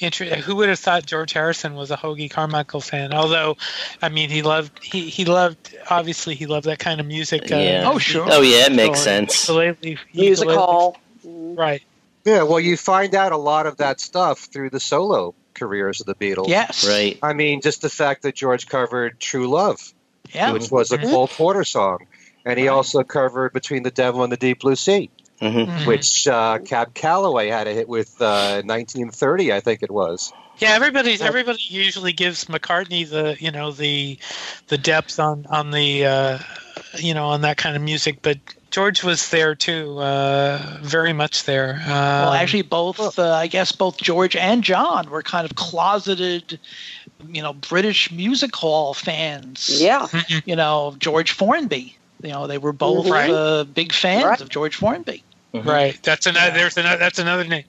Inter- who would have thought George Harrison was a Hoagy Carmichael fan? Although, I mean, he loved he, he loved obviously he loved that kind of music. Uh, Yeah. Oh, sure. Oh yeah, it makes So, sense. ukulele- Music ukulele- hall. Right. Yeah, well, you find out a lot of that stuff through the solo careers of the Beatles. Yes. Right. I mean, just the fact that George covered True Love, Yeah. which was a Mhm. Cole Porter song. And he Right. also covered Between the Devil and the Deep Blue Sea, hmm Mhm. which uh, Cab Calloway had a hit with uh, 1930, I think it was. Yeah, everybody's everybody usually gives McCartney the you know the the depth on on the uh, you know on that kind of music, but George was there too, uh, very much there. Uh, Well, actually, both uh, I guess both George and John were kind of closeted, you know, British music hall fans. Yeah. You know, George Formby. You know, they were both. Right. uh, big fans Right. of George Formby. Right. That's another. There's another. That's another name.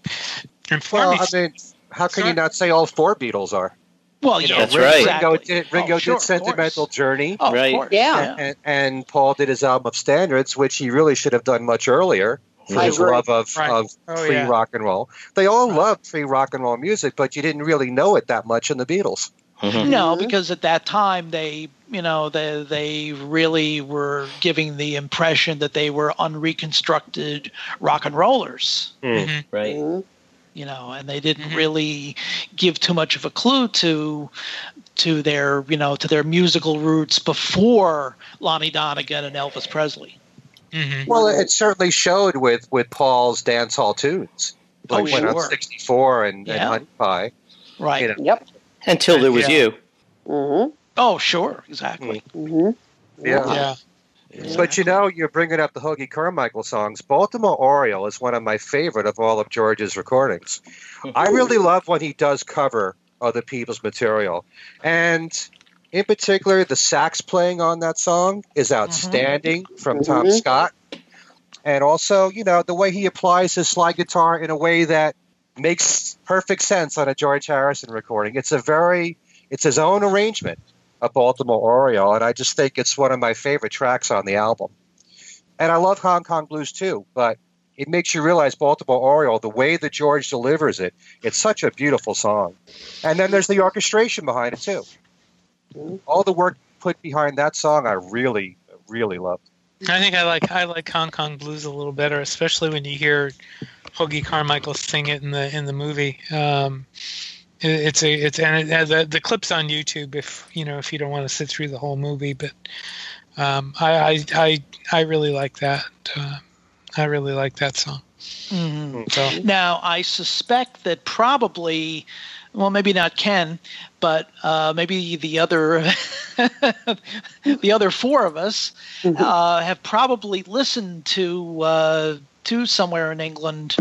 And Well, Formby- I mean, how can Sorry. you not say all four Beatles are? Well, you know, That's Ringo- right. Ringo did, Ringo Oh, sure, did Sentimental. Journey, Oh, Right. Of. Yeah. and, and Paul did his album of Standards, which he really should have done much earlier for I his agree. love of, Right. of Oh, pre yeah. rock and roll. They all loved free rock and roll music, but you didn't really know it that much in the Beatles. Mhm. No, because at that time they, you know, they they really were giving the impression that they were unreconstructed rock and rollers. Mhm. Right. Mhm. you know, and they didn't Mhm. really give too much of a clue to to their you know to their musical roots before Lonnie Donegan and Elvis Presley. Mhm. Well, it certainly showed with, with Paul's dance hall tunes. Like Oh, When I'm 64 and, and Honey Pie. Right. You know. Yep. Until there was Yeah. you. Mm-hmm. Oh, sure, exactly. Mm-hmm. Yeah. Yeah. But you know, you're bringing up the Hoagy Carmichael songs. Baltimore Oriole is one of my favorite of all of George's recordings. I really love when he does cover other people's material. And in particular, the sax playing on that song is outstanding from Tom Mhm. Scott. And also, you know, the way he applies his slide guitar in a way that makes perfect sense on a George Harrison recording. It's a very, it's his own arrangement of Baltimore Oriole, and I just think it's one of my favorite tracks on the album. And I love Hong Kong Blues too, but it makes you realize Baltimore Oriole, the way that George delivers it, it's such a beautiful song. And then there's the orchestration behind it too. All the work put behind that song, I really, really loved. I think I like I like Hong Kong Blues a little better, especially when you hear Hoagy Carmichael sing it in the in the movie. Um, it's a it's and it has a, the clips on YouTube if you know if you don't want to sit through the whole movie. But um, I, I I I really like that. Uh, I really like that song. Mhm. So Now, I suspect that probably, well, maybe not Ken, but uh, maybe the other, the other four of us uh, have probably listened to uh, to somewhere in England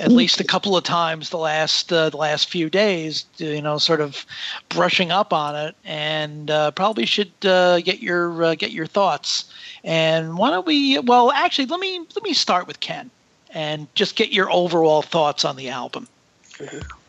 at least a couple of times the last uh, the last few days. You know, sort of brushing up on it, and uh, probably should uh, get your uh, get your thoughts. And why don't we? Well, actually, let me let me start with Ken and just get your overall thoughts on the album.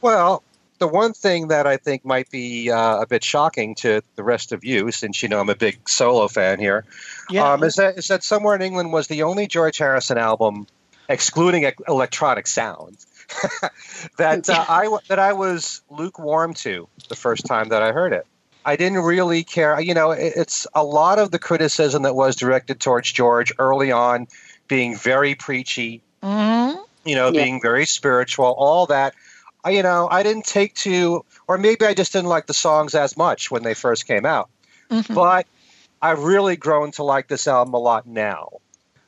Well, the one thing that I think might be uh, a bit shocking to the rest of you, since you know I'm a big solo fan here, Yeah. um, is that is that Somewhere in England was the only George Harrison album, excluding electronic sounds, that uh, I that I was lukewarm to the first time that I heard it. I didn't really care. You know, it, it's a lot of the criticism that was directed towards George early on, being very preachy, Mhm. you know, Yeah. being very spiritual, all that. I, you know, I didn't take to, or maybe I just didn't like the songs as much when they first came out. Mhm. But I've really grown to like this album a lot now.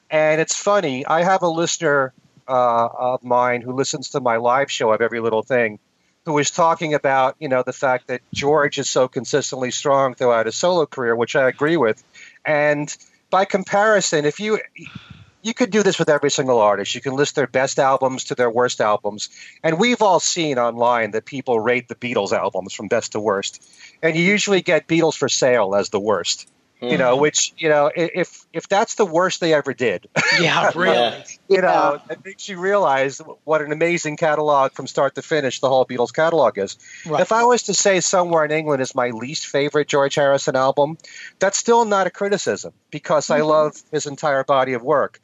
And it's funny, I have a listener uh, of mine who listens to my live show of Every Little Thing who was talking about, you know, the fact that George is so consistently strong throughout his solo career, which I agree with. And by comparison, if you you could do this with every single artist. You can list their best albums to their worst albums. And we've all seen online that people rate the Beatles albums from best to worst. And you usually get Beatles for sale as the worst. You know, mm-hmm. which, you know, if if that's the worst they ever did, Yeah, really. Yeah. you know, it makes you realize what an amazing catalog from start to finish the whole Beatles catalog is. Right. If I was to say Somewhere in England is my least favorite George Harrison album, that's still not a criticism because I mm-hmm. love his entire body of work.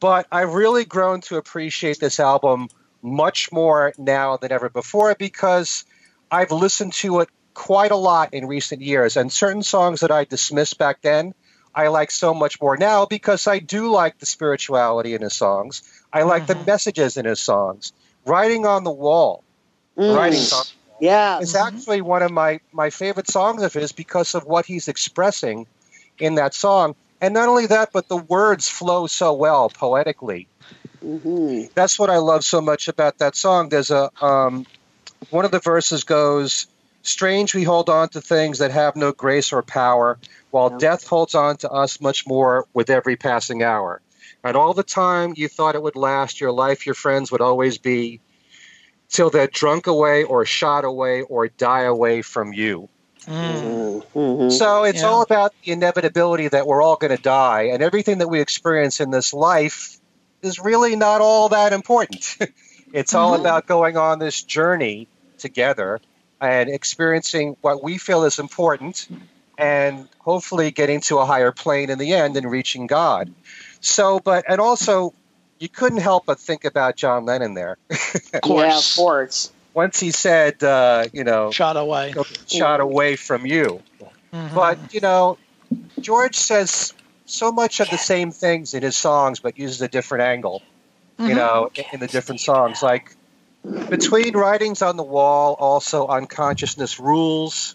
But I've really grown to appreciate this album much more now than ever before because I've listened to it quite a lot in recent years. And certain songs that I dismissed back then, I like so much more now because I do like the spirituality in his songs. I like the Mhm. messages in his songs. Writing on the Wall. Mm. Writing on Yeah. it's Mhm. actually one of my my favorite songs of his because of what he's expressing in that song. And not only that, but the words flow so well poetically. hmm That's what I love so much about that song. There's a um, one of the verses goes, "Strange we hold on to things that have no grace or power, while Yeah. death holds on to us much more with every passing hour. And all the time you thought it would last, your life, your friends would always be." Till they're drunk away, or shot away, or die away from you. Mm. hmm So it's Yeah. all about the inevitability that we're all going to die, and everything that we experience in this life is really not all that important. it's all Mhm. about going on this journey together and experiencing what we feel is important and hopefully getting to a higher plane in the end and reaching God. So, but, and also, you couldn't help but think about John Lennon there. Of Yeah, of course. course. Once he said, uh, you know, Shot away. shot away from you. Mhm. But you know, George says so much of the same things in his songs, but uses a different angle. You Mhm. know, in- in the different songs, like between writings on the wall, also unconsciousness rules.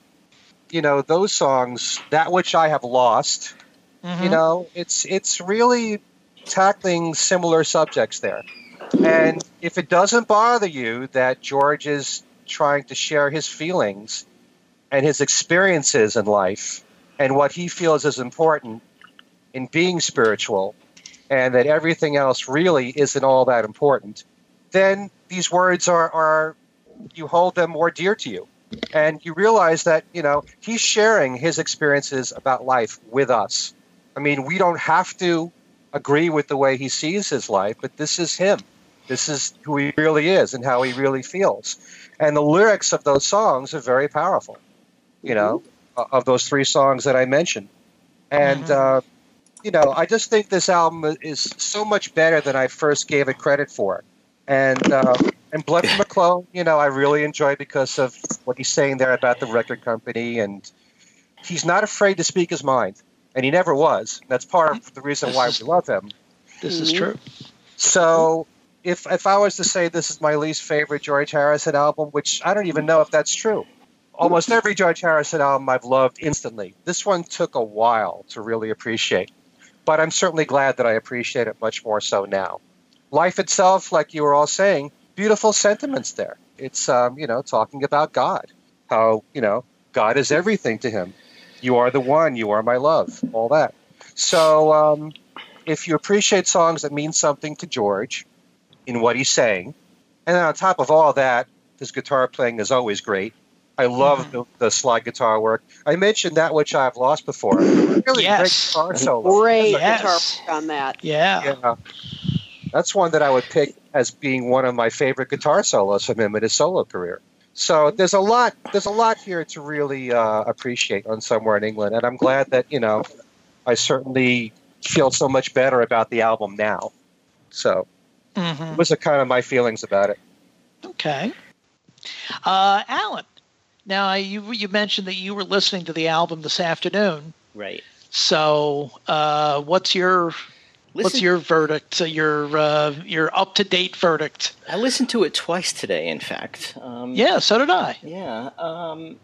You know, those songs, that which I have lost. Mhm. You know, it's it's really tackling similar subjects there. And if it doesn't bother you that George is trying to share his feelings and his experiences in life and what he feels is important in being spiritual and that everything else really isn't all that important, then these words are, are you hold them more dear to you. And you realize that, you know, he's sharing his experiences about life with us. I mean, we don't have to agree with the way he sees his life, but this is him. This is who he really is and how he really feels. And the lyrics of those songs are very powerful, you know, o- of those three songs that I mentioned. And, uh, you know, I just think this album is so much better than I first gave it credit for. And, uh, and Blood from a Clone, you know, I really enjoy because of what he's saying there about the record company. And he's not afraid to speak his mind. And he never was. That's part of the reason why we love him. This is Mhm. true. So if if I was to say this is my least favorite George Harrison album, which I don't even know if that's true. Almost every George Harrison album I've loved instantly. This one took a while to really appreciate. But I'm certainly glad that I appreciate it much more so now. Life itself, like you were all saying, beautiful sentiments there. It's um, you know, talking about God. How, you know, God is everything to him. You are the one, you are my love, all that. So um, if you appreciate songs that mean something to George in what he's saying, and then on top of all that, his guitar playing is always great. I love the, the slide guitar work. I mentioned that which I've lost before. Really Yes. great guitar solo. Great Yes. guitar work on that. Yeah. Yeah. That's one that I would pick as being one of my favorite guitar solos from him in his solo career. So there's a lot there's a lot here to really uh, appreciate on somewhere in England, and I'm glad that you know I certainly feel so much better about the album now. So Mm-hmm. those are kind of my feelings about it. Okay. Uh, Allan, now you you mentioned that you were listening to the album this afternoon. Right. So, uh, what's your what's your verdict? Your uh, your up to date verdict? I listened to it twice today, in fact. Um, Yeah, so did I. Yeah. Um,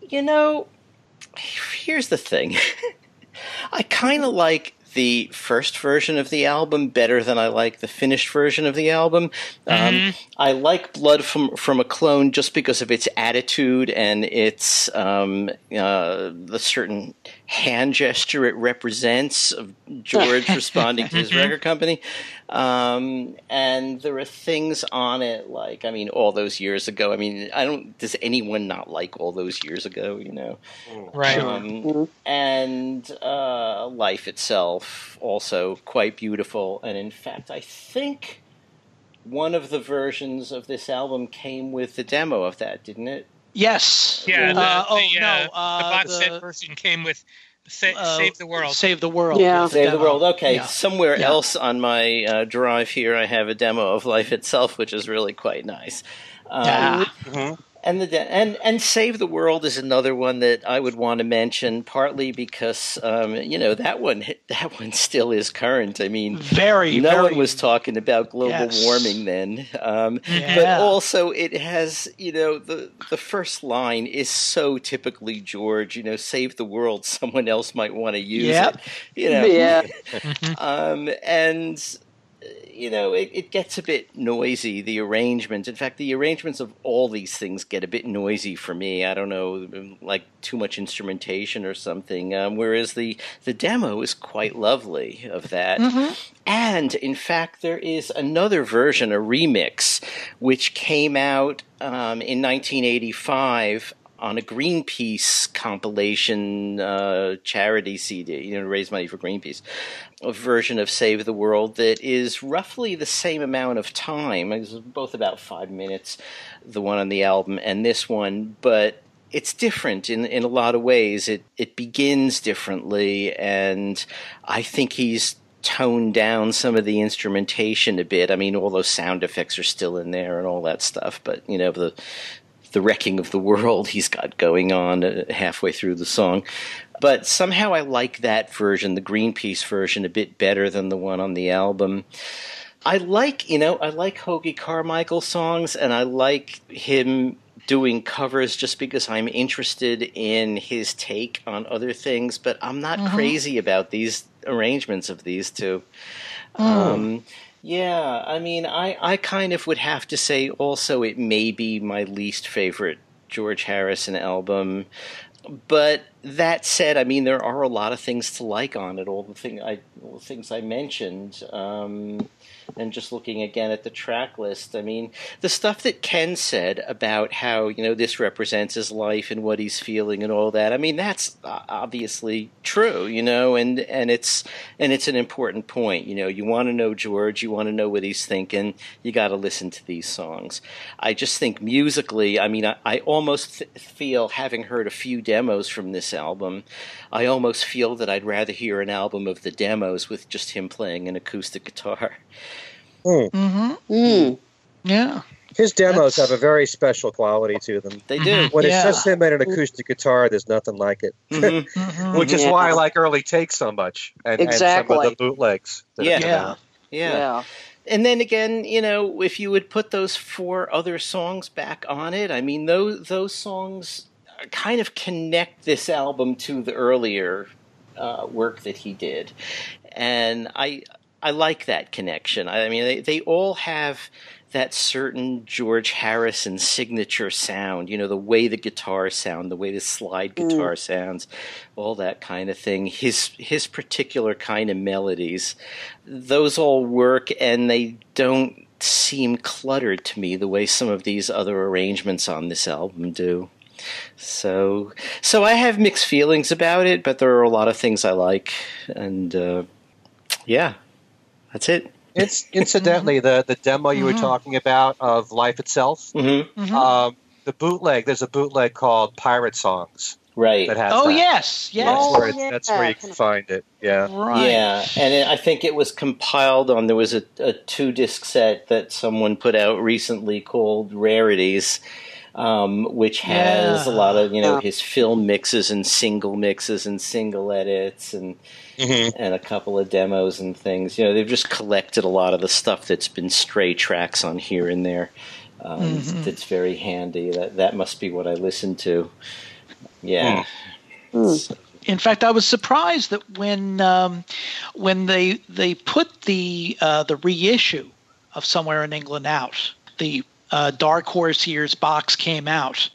you know, here's the thing. I kind of like the first version of the album better than I like the finished version of the album. Um, I like Blood from from a Clone just because of its attitude and its um, uh, the certain hand gesture it represents of George responding to his record company. Um, and there are things on it like I mean, all those years ago. I mean, I don't. Does anyone not like all those years ago? You know. Right. Um, and uh, life itself also quite beautiful. And in fact, I think one of the versions of this album came with the demo of that, didn't it? Yes. Yeah. The, Uh, oh the, uh, no. Uh, the box the- set version came with sa- uh, Save the World. Save the world. Yeah. with Save the. World. Okay, Yeah. somewhere Yeah. else on my uh, drive here, I have a demo of Life Itself, which is really quite nice. Um, Ah. And the and and Save the World is another one that I would want to mention, partly because um, you know that one that one still is current. I mean, Very. no very, one was talking about global Yes. warming then. Um, Yeah. But also, it has you know the the first line is so typically George. You know, save the world. Someone else might want to use Yep. it. You know, Yeah. um, and you know it, it gets a bit noisy the arrangement in fact the arrangements of all these things get a bit noisy for me. I don't know like too much instrumentation or something um, whereas the the demo is quite lovely of that. And in fact there is another version a remix which came out um, in 1985 on a Greenpeace compilation uh, charity CD, you know, to raise money for Greenpeace, a version of Save the World that is roughly the same amount of time. It's both about five minutes, the one on the album and this one, but it's different in in a lot of ways. It it begins differently, and I think he's toned down some of the instrumentation a bit. I mean, all those sound effects are still in there and all that stuff, but you know the the wrecking of the world he's got going on uh, halfway through the song. But somehow I like that version, the Greenpeace version, a bit better than the one on the album. I like, you know, I like Hoagy Carmichael songs, and I like him doing covers just because I'm interested in his take on other things, but I'm not crazy about these arrangements of these two. Um, yeah, I mean, I, I kind of would have to say also it may be my least favorite George Harrison album. But that said, I mean, there are a lot of things to like on it. All the thing I, all the things I mentioned, um, and just looking again at the track list, I mean, the stuff that Ken said about how you know this represents his life and what he's feeling and all that. I mean, that's obviously true, you know, and and it's and it's an important point. You know, you want to know George, you want to know what he's thinking. You got to listen to these songs. I just think musically, I mean, I, I almost th- feel having heard a few demos from this album, I almost feel that I'd rather hear an album of the demos with just him playing an acoustic guitar. Mm-hmm. Mm. Yeah. His demos That's- have a very special quality to them. They do. When Yeah. it's just him and an acoustic guitar, there's nothing like it. Mhm. Mhm. Which is Yeah. why I like early takes so much, and, and some of the bootlegs. that Yeah. Yeah. Yeah. Yeah. And then again, you know, if you would put those four other songs back on it, I mean, those those songs kind of connect this album to the earlier uh, work that he did, and I I like that connection. I mean, they they all have that certain George Harrison signature sound, you know, the way the guitars sound, the way the slide guitar sounds, all that kind of thing. His his particular kind of melodies, those all work and they don't seem cluttered to me the way some of these other arrangements on this album do. So, so I have mixed feelings about it, but there are a lot of things I like, and uh, yeah, that's it. It's, incidentally, the, the demo you were Mhm. talking about of Life Itself, hmm Mhm. um, the bootleg, there's a bootleg called Pirate Songs Right. that has oh that. yes, yes. That's, Oh, where it, that's where you can find it. Yeah. Right. Yeah, and it, I think it was compiled on. There was a, a two disc set that someone put out recently called Rarities, um, which has Yeah. a lot of you know Yeah. his film mixes and single mixes and single edits and and a couple of demos and things. You know, they've just collected a lot of the stuff that's been stray tracks on here and there. Um, Mhm. That's very handy. That that must be what I listened to. Yeah. Hmm. In fact, I was surprised that when um, when they they put the uh, the reissue of Somewhere in England out, the uh, Dark Horse Years box came out,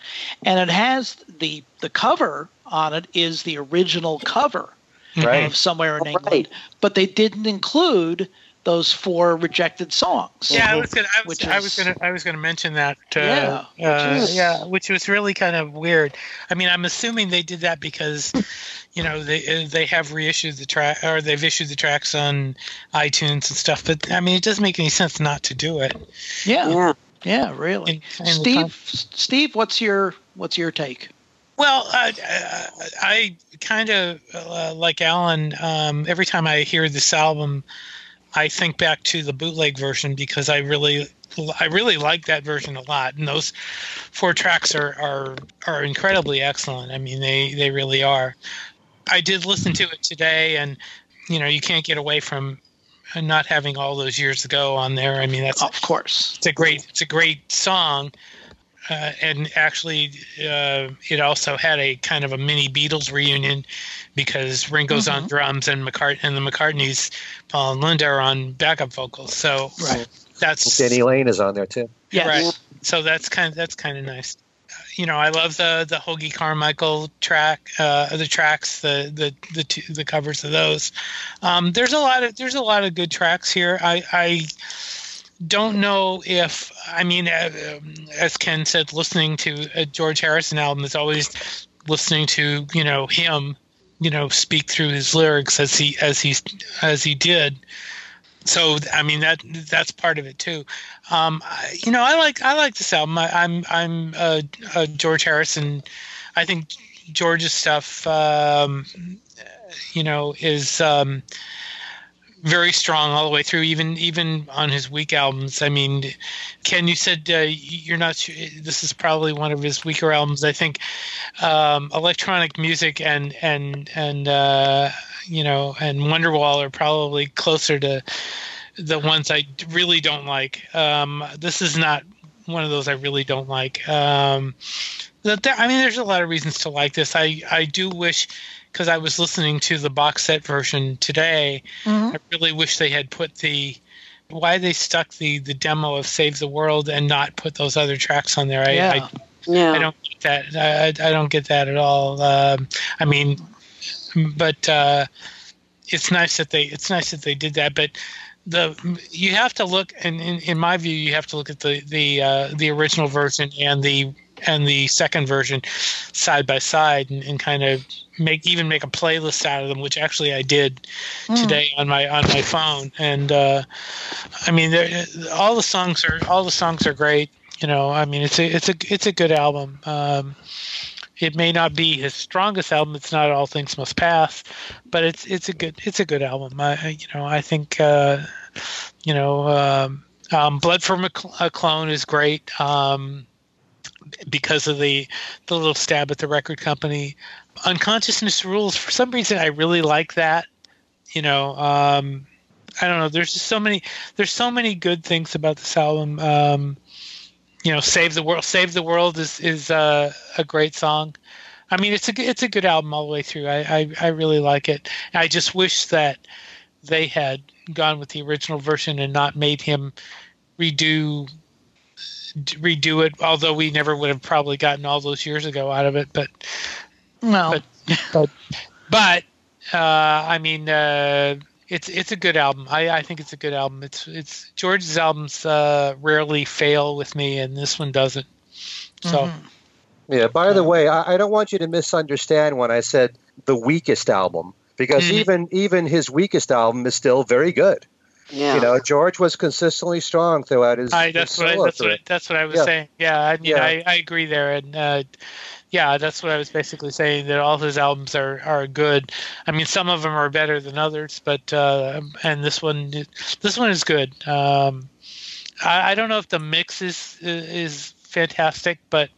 and it has the the cover on it is the original cover Right. of Somewhere in Oh, England, right. but they didn't include those four rejected songs. Yeah, I was gonna, I was, Which I was is- gonna, I was gonna mention that. Uh, Yeah, which uh, is- yeah, which was really kind of weird. I mean, I'm assuming they did that because, you know, they uh, they have reissued the track or they've issued the tracks on iTunes and stuff. But I mean, it doesn't make any sense not to do it. Yeah, yeah, Yeah. really. In- in Steve, Steve, what's your what's your take? Well, uh, I kind of uh, like Allan. Um, every time I hear this album, I think back to the bootleg version because I really, I really like that version a lot. And those four tracks are are are incredibly excellent. I mean, they they really are. I did listen to it today, and you know, you can't get away from not having all those years ago on there. I mean, that's Of course. it's a great it's a great song uh, and actually uh, it also had a kind of a mini beatles reunion because ringo's on drums and mccart and the mccartneys paul and linda are on backup vocals so Right. that's Denny Laine is on there too. Yes. right so that's kind of that's kind of nice Uh, you know i love the the hoagy carmichael track uh the tracks the the the two, the covers of those um there's a lot of there's a lot of good tracks here i i don't know if I mean, uh, um, as Ken said, listening to a George Harrison album is always listening to you know him, you know, speak through his lyrics as he as he as he did. So I mean that that's part of it too. Um, I, you know, I like I like this album. I, I'm I'm a, a George Harrison. I think George's stuff, um, you know, is. Um, very strong all the way through, even even on his weak albums. I mean, Ken, you said uh, you're not sure. This is probably one of his weaker albums. I think um, electronic music and and and uh, you know and Wonderwall are probably closer to the ones I really don't like. Um, this is not one of those I really don't like. Um, there, I mean, there's a lot of reasons to like this. I I do wish because I was listening to the box set version today. Mhm. I really wish they had put the why they stuck the the demo of Save the World and not put those other tracks on there. I, Yeah. I, Yeah. I don't get that. I, I don't get that at all. Um, I mean, but uh, it's nice that they it's nice that they did that. But the you have to look, and in, in my view, you have to look at the the uh, the original version and the and the second version side by side, and, and kind of make even make a playlist out of them, which actually I did Mm. today on my on my phone. And uh, I mean, all the songs are all the songs are great. You know, I mean, it's a it's a it's a good album. Um, it may not be his strongest album. It's not All Things Must Pass, but it's it's a good it's a good album. I you know I think uh, you know um, um, Blood from a, Cl- a Clone is great um, because of the the little stab at the record company. Unconsciousness Rules for some reason I really like that. You know, um, I don't know. There's just so many. There's so many good things about this album. Um, you know, "Save the World." "Save the World" is is uh, a great song. I mean, it's a it's a good album all the way through. I I, I really like it. I just wish that they had gone with the original version and not made him redo redo it. Although we never would have probably gotten all those years ago out of it, but Well, but but uh, I mean, uh, it's it's a good album. I, I think it's a good album. It's it's George's albums uh, rarely fail with me, and this one doesn't. So mhm. Yeah. By the way, I, I don't want you to misunderstand when I said the weakest album because Mhm. even even his weakest album is still very good. Yeah. You know, George was consistently strong throughout his. I, his that's what I, that's what that's what I was Yeah. saying. Yeah, I mean, Yeah. I, I agree there, and uh, yeah, that's what I was basically saying that all his albums are are good. I mean, some of them are better than others, but uh, and this one this one is good. Um, I, I don't know if the mix is is fantastic, but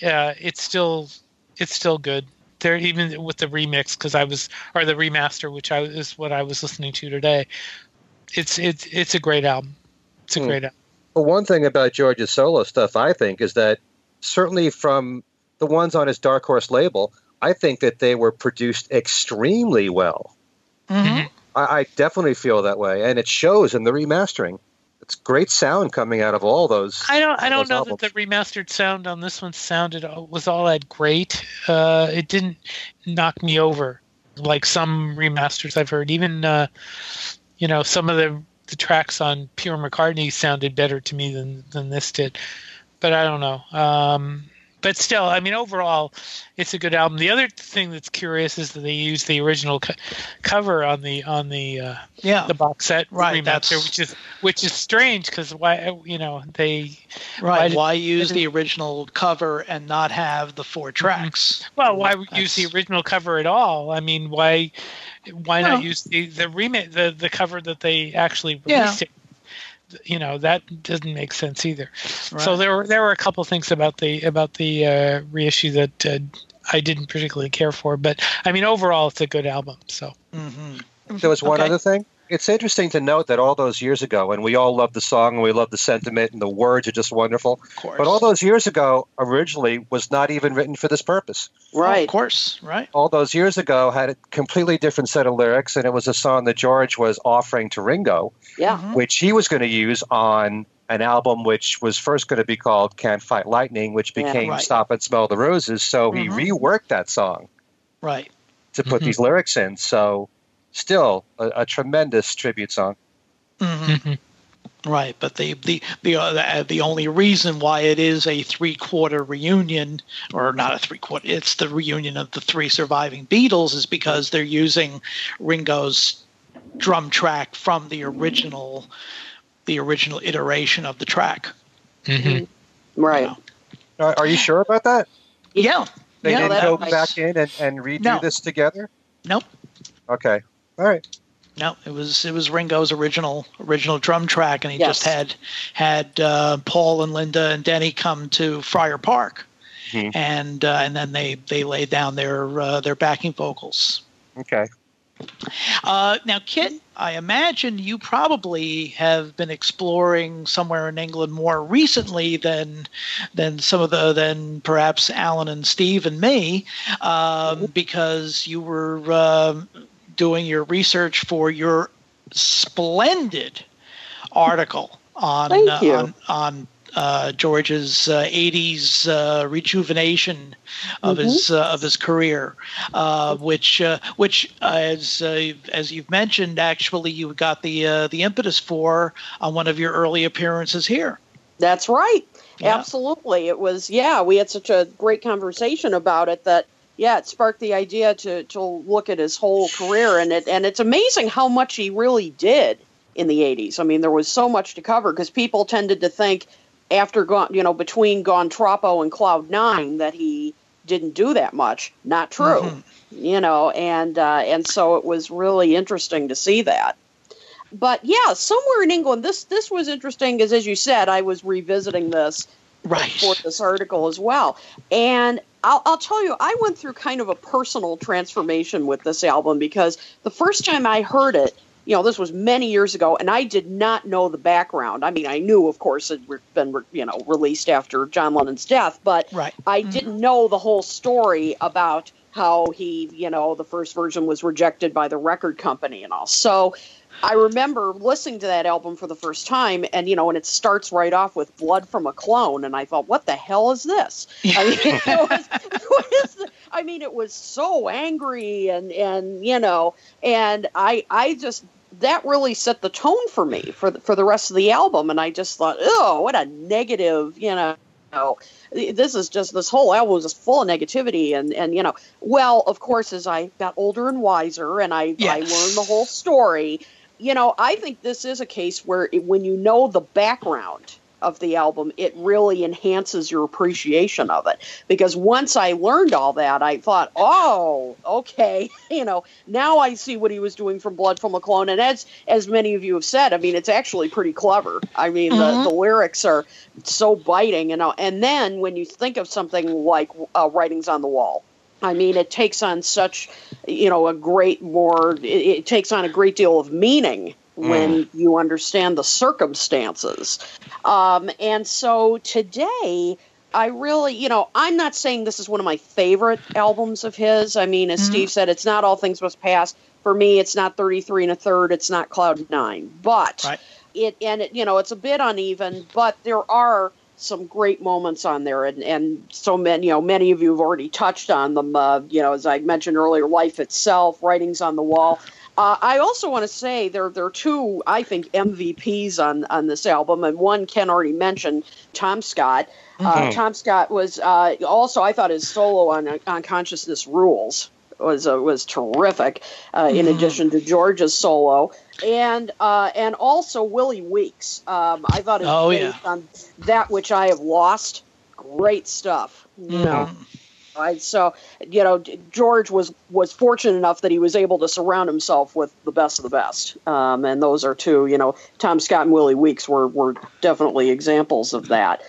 yeah, it's still it's still good. There even with the remix because I was or the remaster, which I is what I was listening to today. It's it's it's a great album. It's a Hmm. great album. Well, one thing about George's solo stuff, I think, is that certainly from the ones on his Dark Horse label, I think that they were produced extremely well. Mhm. I, I definitely feel that way, and it shows in the remastering. It's great sound coming out of all those. I don't. I don't know albums. that the remastered sound on this one sounded was all that great. Uh, it didn't knock me over like some remasters I've heard. Even uh, you know some of the the tracks on Pure McCartney sounded better to me than than this did. But I don't know. Um, but still, I mean, overall, it's a good album. The other thing that's curious is that they used the original co- cover on the on the uh, Yeah. the box set Right, remaster, which is which is strange because why you know they Right. Why did- use the original cover and not have the four tracks? Well, why use the original cover at all? I mean, why why Well- not use the the remake the the cover that they actually Yeah. released it? You know that doesn't make sense either. So there were there were a couple things about the about the uh, reissue that uh, I didn't particularly care for, but I mean overall it's a good album. So Mhm. There was one Okay. other thing. It's interesting to note that all those years ago, and we all love the song and we love the sentiment and the words are just wonderful. Of course. But all those years ago, originally was not even written for this purpose. Oh, Right. of course. Right. All those years ago had a completely different set of lyrics, and it was a song that George was offering to Ringo, Yeah. Mhm. which he was going to use on an album which was first going to be called Can't Fight Lightning, which Yeah, became right. Stop and Smell the Roses. So he Mhm. reworked that song Right. to put Mhm. these lyrics in. So still a, a tremendous tribute song. hmm Right, but the the the uh, the only reason why it is a three quarter reunion, or not a three quarter, it's the reunion of the three surviving Beatles, is because they're using Ringo's drum track from the original, the original iteration of the track. mhm. Right. Are, are you sure about that? Yeah. They yeah, didn't go back in and, and redo No. this together? Nope. Okay. All right. No, it was it was Ringo's original original drum track, and he Yes. just had had uh, Paul and Linda and Denny come to Friar Park, Mhm. and uh, and then they they laid down their uh, their backing vocals. Okay. Uh, now, Kit, I imagine you probably have been exploring somewhere in England more recently than than some of the than perhaps Allan and Steve and me, um, because you were um doing your research for your splendid article on uh, on, on uh, George's uh, '80s uh, rejuvenation of his uh, of his career, uh, which uh, which as uh, as you've mentioned, actually you got the uh, the impetus for on one of your early appearances here. That's right. Yeah. Absolutely. It was, yeah, we had such a great conversation about it that, yeah, it sparked the idea to, to look at his whole career. And, it, and it's amazing how much he really did in the 80s. I mean, there was so much to cover because people tended to think after, gone, you know, between Gone Troppo and Cloud Nine that he didn't do that much. Not true. Mhm. You know, and uh, and so it was really interesting to see that but yeah, somewhere in England, this this was interesting because, as you said, I was revisiting this Right. for this article as well, and I'll, I'll tell you, I went through kind of a personal transformation with this album because the first time I heard it, you know, this was many years ago, and I did not know the background. I mean, I knew, of course, it had been you know released after John Lennon's death, but Right. I mm-hmm. didn't know the whole story about how he, you know, the first version was rejected by the record company and all. So I remember listening to that album for the first time, and you know, and it starts right off with "Blood from a Clone," and I thought, "What the hell is this?" I mean, it was, what is the, I mean, it was so angry, and and you know, and I I just that really set the tone for me for the, for the rest of the album, and I just thought, oh, what a negative, you know. This is just this whole album is just full of negativity, and and you know, well, of course, as I got older and wiser, and I I learned the whole story, you know, I think this is a case where it, when you know the background of the album, it really enhances your appreciation of it. Because once I learned all that, I thought, oh, okay, you know, now I see what he was doing from Blood from a Clone. And as as many of you have said, I mean, it's actually pretty clever. I mean, mm-hmm. the, the lyrics are so biting, you know. And then when you think of something like uh, Writings on the Wall, I mean, it takes on such, you know, a great more, it, it takes on a great deal of meaning when mm. you understand the circumstances. Um, and so today, I really, you know, I'm not saying this is one of my favorite albums of his. I mean, as mm-hmm. Steve said, it's not All Things Must Pass. For me, it's not 33 and a third. It's not Cloud Nine. But right. it, and it, you know, it's a bit uneven, but there are some great moments on there, and, and so many, you know, many of you have already touched on them. Uh, you know, as I mentioned earlier, life itself, writings on the wall. Uh, I also want to say there there are two I think MVPs on on this album, and one Ken already mentioned Tom Scott. Uh, mm-hmm. Tom Scott was uh, also I thought his solo on on Consciousness Rules was uh, was terrific. Mm-hmm. In addition to George's solo, and uh, and also Willie Weeks, um, I thought his oh, yeah. on that which I have lost. Great stuff. You mm-hmm. So, you know, George was was fortunate enough that he was able to surround himself with the best of the best, um, and those are two. You know, Tom Scott and Willie Weeks were were definitely examples of that.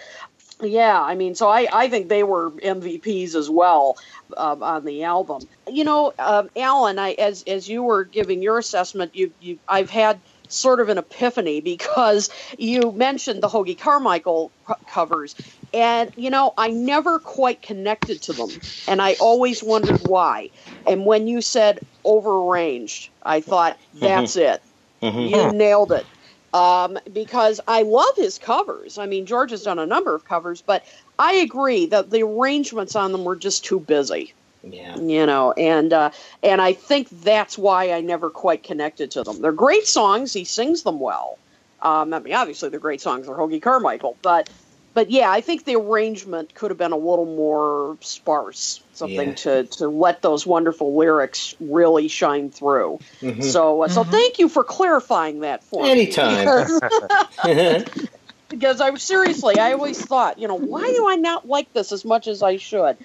Yeah, I mean, so I, I think they were MVPs as well um, on the album. You know, um, Allan, I as as you were giving your assessment, you you I've had sort of an epiphany because you mentioned the Hoagy Carmichael covers and, you know, I never quite connected to them. And I always wondered why. And when you said overranged, I thought, mm-hmm. that's mm-hmm. it. Mm-hmm. You nailed it. Um, because I love his covers. I mean, George has done a number of covers, but I agree that the arrangements on them were just too busy. Yeah. You know, and uh, and I think that's why I never quite connected to them. They're great songs. He sings them well. Um, I mean, obviously they're great songs. They're Hoagy Carmichael, but but yeah, I think the arrangement could have been a little more sparse, something yeah. to to let those wonderful lyrics really shine through. Mm-hmm. So, uh, so mm-hmm. thank you for clarifying that for Anytime. me. Anytime. because I seriously, I always thought, you know, why do I not like this as much as I should?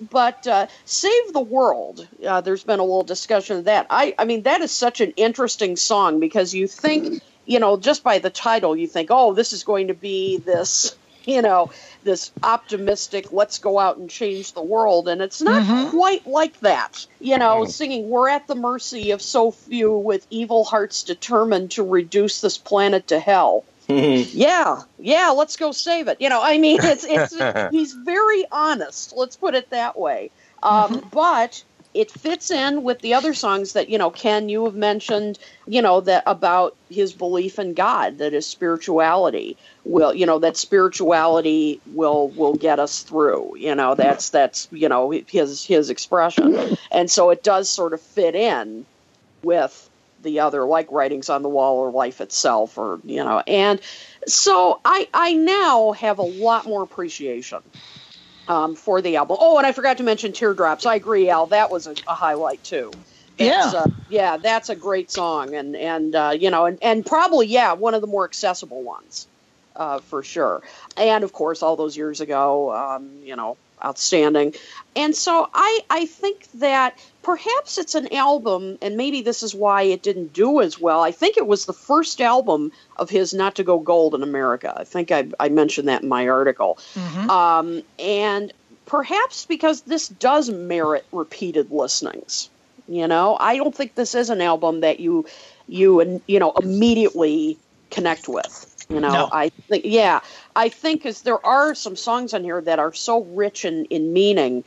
But uh, Save the World, uh, there's been a little discussion of that. I, I mean, that is such an interesting song because you think, you know, just by the title, you think, oh, this is going to be this you know, this optimistic, let's go out and change the world. And it's not mm-hmm. quite like that. You know, singing, we're at the mercy of so few with evil hearts determined to reduce this planet to hell. Yeah, yeah, let's go save it. You know, I mean, it's, it's, he's very honest. Let's put it that way. Um, mm-hmm. But it fits in with the other songs that you know ken you have mentioned you know that about his belief in god that his spirituality will you know that spirituality will will get us through you know that's that's you know his his expression. And so it does sort of fit in with the other like writings on the wall or life itself or you know. And so i i now have a lot more appreciation um, for the album. Oh, and I forgot to mention Teardrops. I agree, Al. That was a, a highlight too. yeah, uh, yeah, that's a great song, and and uh, you know, and, and probably yeah, one of the more accessible ones, uh, for sure. And of course, all those years ago, um, you know, outstanding. And so I I think that perhaps it's an album, and maybe this is why it didn't do as well. I think it was the first album of his not to go gold in America. I think I, I mentioned that in my article. Mm-hmm. Um, and perhaps because this does merit repeated listenings. You know, I don't think this is an album that you you and you know immediately connect with. You know, no. I think yeah, I think because there are some songs on here that are so rich in in meaning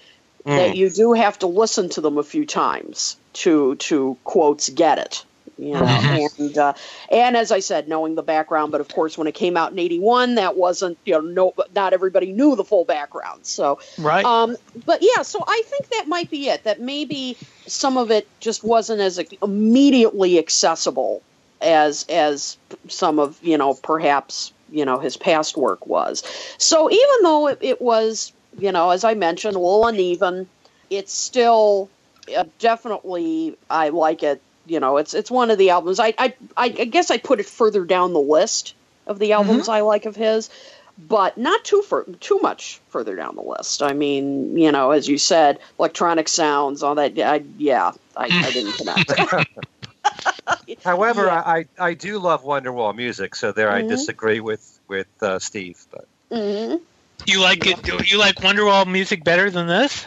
mm. that you do have to listen to them a few times to to quotes get it you know mm-hmm. and uh, and as i said knowing the background but of course when it came out in 81 that wasn't you know no not everybody knew the full background so right um but yeah so i think that might be it that maybe some of it just wasn't as immediately accessible as as some of you know perhaps you know his past work was so even though it, it was you know, as I mentioned, a little uneven. It's still uh, definitely, I like it You know, it's it's one of the albums. I I I guess I put it further down the list of the albums mm-hmm. I like of his, but not too far, too much further down the list. I mean, you know, as you said, electronic sounds, all that. I, yeah, I, I didn't connect. However, yeah. I, I do love Wonderwall music, so there mm-hmm. I disagree with with uh, Steve. But mm-hmm. You like it? Do you like Wonderwall music better than this?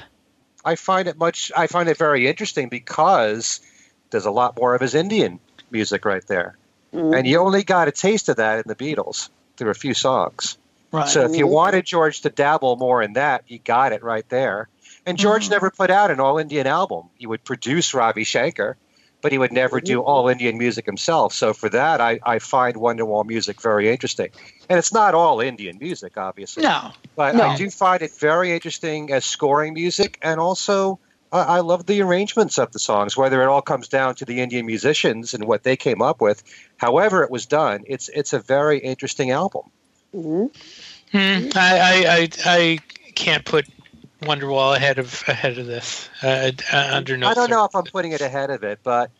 I find it much. I find it very interesting because there's a lot more of his Indian music right there, mm-hmm. and you only got a taste of that in the Beatles through a few songs. Right. So if you wanted George to dabble more in that, you got it right there. And George mm-hmm. never put out an all Indian album. He would produce Ravi Shankar, but he would never do all Indian music himself. So for that, I, I find Wonderwall music very interesting. And it's not all Indian music, obviously. No. But no. I do find it very interesting as scoring music, and also I, I love the arrangements of the songs, whether it all comes down to the Indian musicians and what they came up with. However, it was done, it's it's a very interesting album. Mm-hmm. Hmm. I, I, I, I can't put Wonderwall ahead of ahead of this. Uh, uh under no. I don't know if I'm putting it ahead of it, but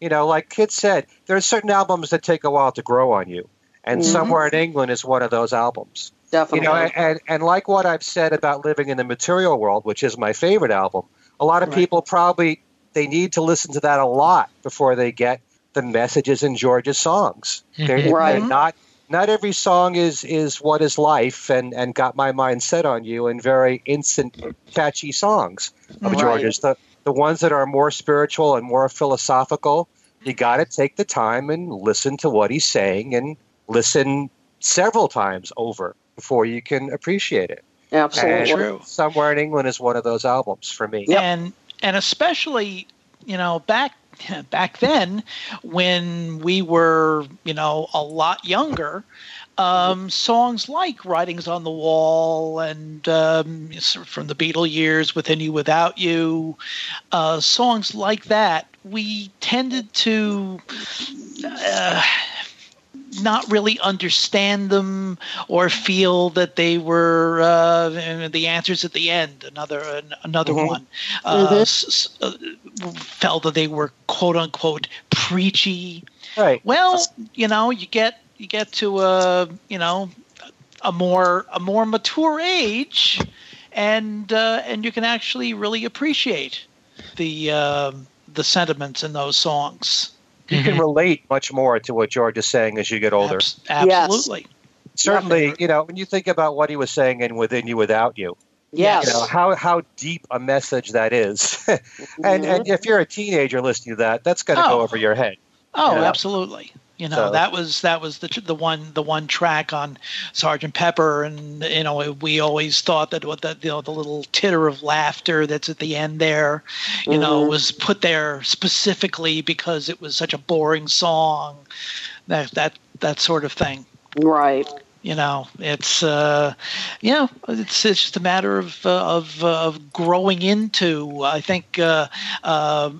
you know, like Kit said, there are certain albums that take a while to grow on you, and mm-hmm. somewhere in England is one of those albums. Definitely. You know, and and like what I've said about living in the material world, which is my favorite album, a lot of right. people probably they need to listen to that a lot before they get the messages in George's songs. Mm-hmm. They're, right. they're not not every song is is what is life and and got my mind set on you and very instant catchy songs mm-hmm. of right. George's. The the ones that are more spiritual and more philosophical, you got to take the time and listen to what he's saying and listen several times over before you can appreciate it. Absolutely and true. Somewhere in England is one of those albums for me. Yep. And and especially, you know, back back then when we were, you know, a lot younger, um, songs like "Writings on the Wall" and um, from the Beatle years, "Within You, Without You," uh, songs like that, we tended to. Uh, not really understand them or feel that they were uh, the answers at the end. Another another mm-hmm. one uh, mm-hmm. s- uh, felt that they were quote unquote preachy. Right. Well, you know, you get you get to a you know a more a more mature age, and uh, and you can actually really appreciate the uh, the sentiments in those songs you mm-hmm. can relate much more to what George is saying as you get older. absolutely. Yes. Certainly, you know, when you think about what he was saying in Within You Without You, yes. you know, how, how deep a message that is. and, mm-hmm. and if you're a teenager listening to that, that's going to oh. go over your head. Oh, you know? absolutely. You know so. that was that was the the one the one track on Sergeant Pepper, and you know we always thought that what the you know the little titter of laughter that's at the end there, you mm-hmm. know, was put there specifically because it was such a boring song, that that that sort of thing. Right you know it's uh you know it's it's just a matter of uh, of uh, of growing into i think uh, uh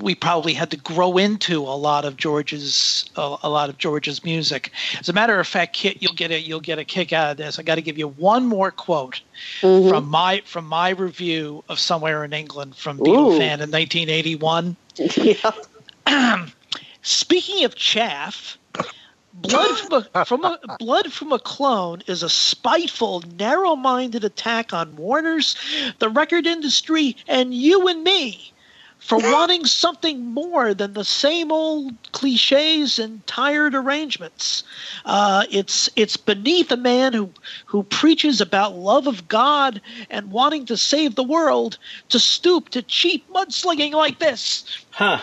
we probably had to grow into a lot of George's a, a, lot of George's music. As a matter of fact, Kit, you'll get a you'll get a kick out of this. I got to give you one more quote mm-hmm. from my from my review of Somewhere in England from Beatle Fan in 1981. Yeah. Speaking of chaff. Blood from a, from a blood from a clone is a spiteful, narrow-minded attack on Warner's, the record industry, and you and me for wanting something more than the same old cliches and tired arrangements. Uh, it's it's beneath a man who who preaches about love of God and wanting to save the world to stoop to cheap mudslinging like this. Huh.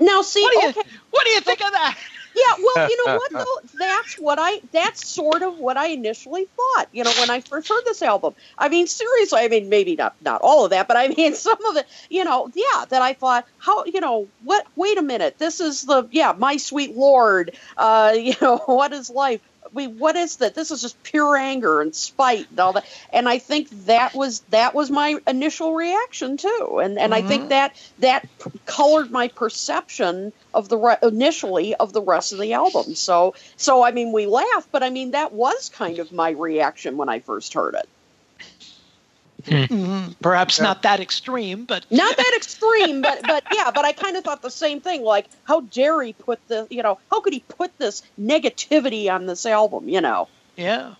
Now see, what do you, okay. what do you think of that? Yeah, well, you know what though? That's what I that's sort of what I initially thought, you know, when I first heard this album. I mean, seriously, I mean maybe not not all of that, but I mean some of it, you know, yeah, that I thought, how you know, what wait a minute, this is the yeah, my sweet lord, uh, you know, what is life? We what is that this is just pure anger and spite and all that and i think that was that was my initial reaction too and and mm-hmm. i think mm-hmm. that that colored my perception of the re- initially of the rest of the album so so i mean we laugh but i mean that was kind of my reaction when i first heard it Mhm. Perhaps Yeah. not that extreme, but Not that extreme, but but yeah, but I kind of thought the same thing. Like, how dare he put the, you know, how could he put this negativity on this album? You know, yeah,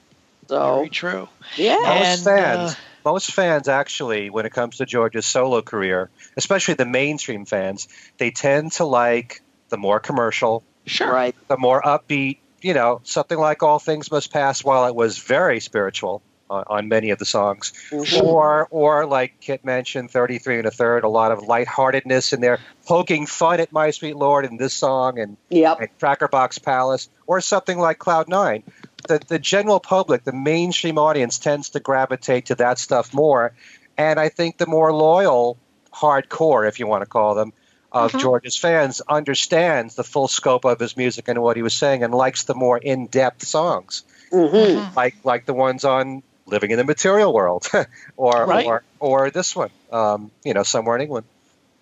so very true. yeah. Most And, fans, uh, most fans actually, when it comes to George's solo career, especially the mainstream fans, they tend to like the more commercial, Sure. Right. the more upbeat. You know, something like "All Things Must Pass," while it was very spiritual on, on many of the songs, Mhm. or or like Kit mentioned, "33 and a Third, a lot of lightheartedness in there, poking fun at "My Sweet Lord" in this song, and Yep. and Cracker Box Palace, or something like Cloud Nine. The the general public, the mainstream audience, tends to gravitate to that stuff more, and I think the more loyal, hardcore, if you want to call them, of Mhm. George's fans understands the full scope of his music and what he was saying, and likes the more in depth songs, hmm Mhm. like like the ones on "Living in the Material World," or Right. or or this one, um, you know, somewhere in England.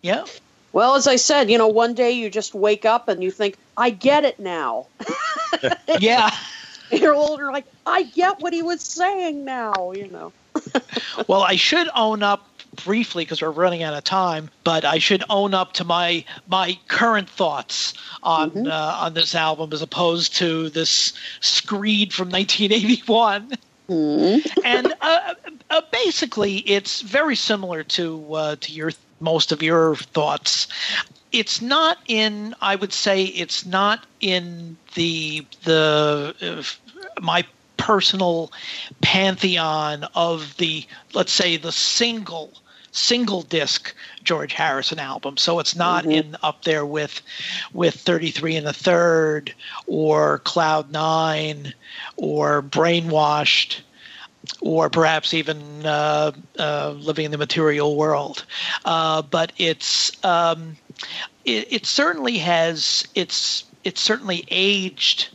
Yeah. Well, as I said, you know, one day you just wake up and you think, I get it now. Yeah. You're older, like, I get what he was saying now, you know. Well, I should own up briefly because we're running out of time, but I should own up to my my current thoughts on Mhm. uh, on this album as opposed to this screed from 1981. Hmm. and uh, uh, basically, it's very similar to uh, to your most of your thoughts. It's not in. I would say it's not in the the uh, my personal pantheon of the let's say the single single disc George Harrison album. So it's not Mhm. in up there with with 33 and a third or Cloud 9 or Brainwashed or perhaps even uh, uh, living in the material world. Uh, but it's um, it, it certainly has it's it's certainly aged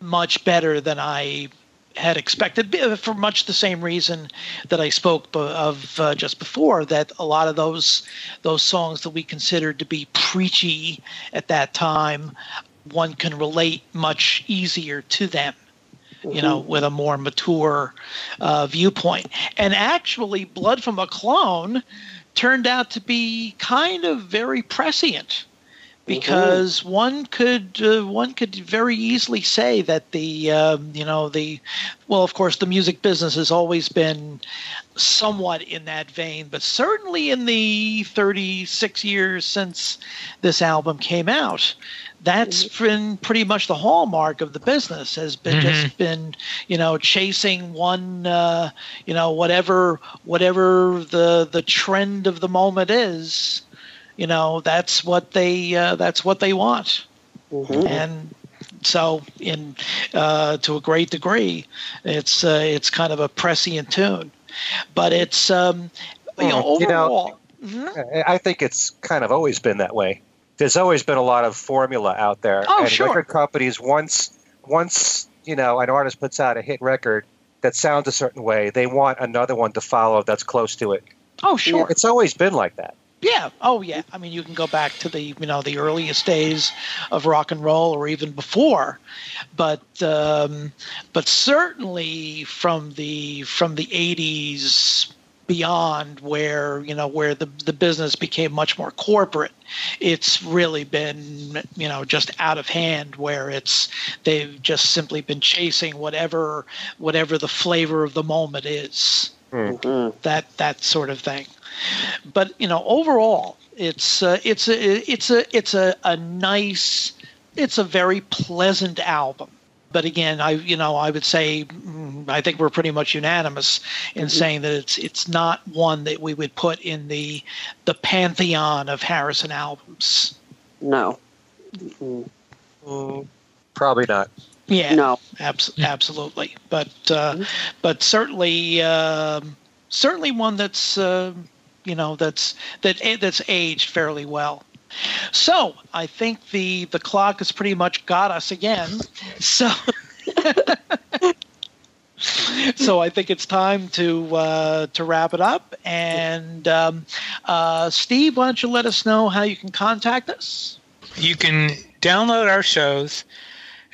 much better than I had expected for much the same reason that I spoke of uh, just before that a lot of those those songs that we considered to be preachy at that time one can relate much easier to them you know, with a more mature uh, viewpoint. And actually, Blood from a Clone turned out to be kind of very prescient because one could uh, one could very easily say that the um, you know the well of course the music business has always been somewhat in that vein but certainly in the 36 years since this album came out that's been pretty much the hallmark of the business has been just been you know chasing one uh, you know whatever whatever the the trend of the moment is you know that's what they uh, that's what they want Mhm. and so in uh, to a great degree it's uh, it's kind of a prescient tune but it's um, you know Hmm, you know, overall Mhm. I I think it's kind of always been that way. There's always been a lot of formula out there, Oh, and sure. record companies once once you know an artist puts out a hit record that sounds a certain way, they want another one to follow that's close to it. oh sure It's always been like that. Yeah. Oh, yeah. I mean, you can go back to the you know the earliest days of rock and roll, or even before, but um, but certainly from the from the '80s beyond, where you know where the the business became much more corporate, it's really been you know just out of hand. Where it's they've just simply been chasing whatever whatever the flavor of the moment is Mhm. that that sort of thing. But you know, overall, it's uh, it's a it's a it's a, a nice, it's a very pleasant album. But again, I you know I would say mm, I think we're pretty much unanimous in saying that it's it's not one that we would put in the the pantheon of Harrison albums. No. Mhm. Mm, probably not. Yeah, No. abs- absolutely. But uh, but certainly um, certainly one that's uh, you know that's that that's aged fairly well. So I think the the clock has pretty much got us again. So. so I think it's time to uh, to wrap it up. And um, uh, Steve, why don't you let us know how you can contact us? You can download our shows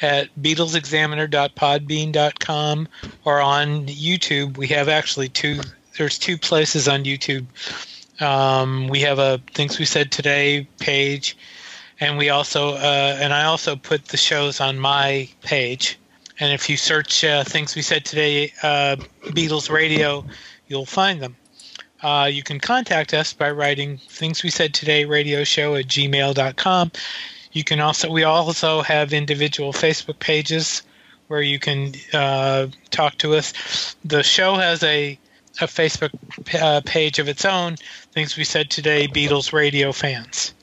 at BeatlesExaminer.podbean.com or on YouTube. We have actually two. There's two places on YouTube. Um, we have a things we said today page, and we also uh, and I also put the shows on my page. And if you search uh, things we said today, uh, Beatles Radio, you'll find them. Uh, you can contact us by writing things we said today radio show at gmail.com. You can also we also have individual Facebook pages where you can uh, talk to us. The show has a a Facebook uh, page of its own. Things we said today, Beatles radio fans,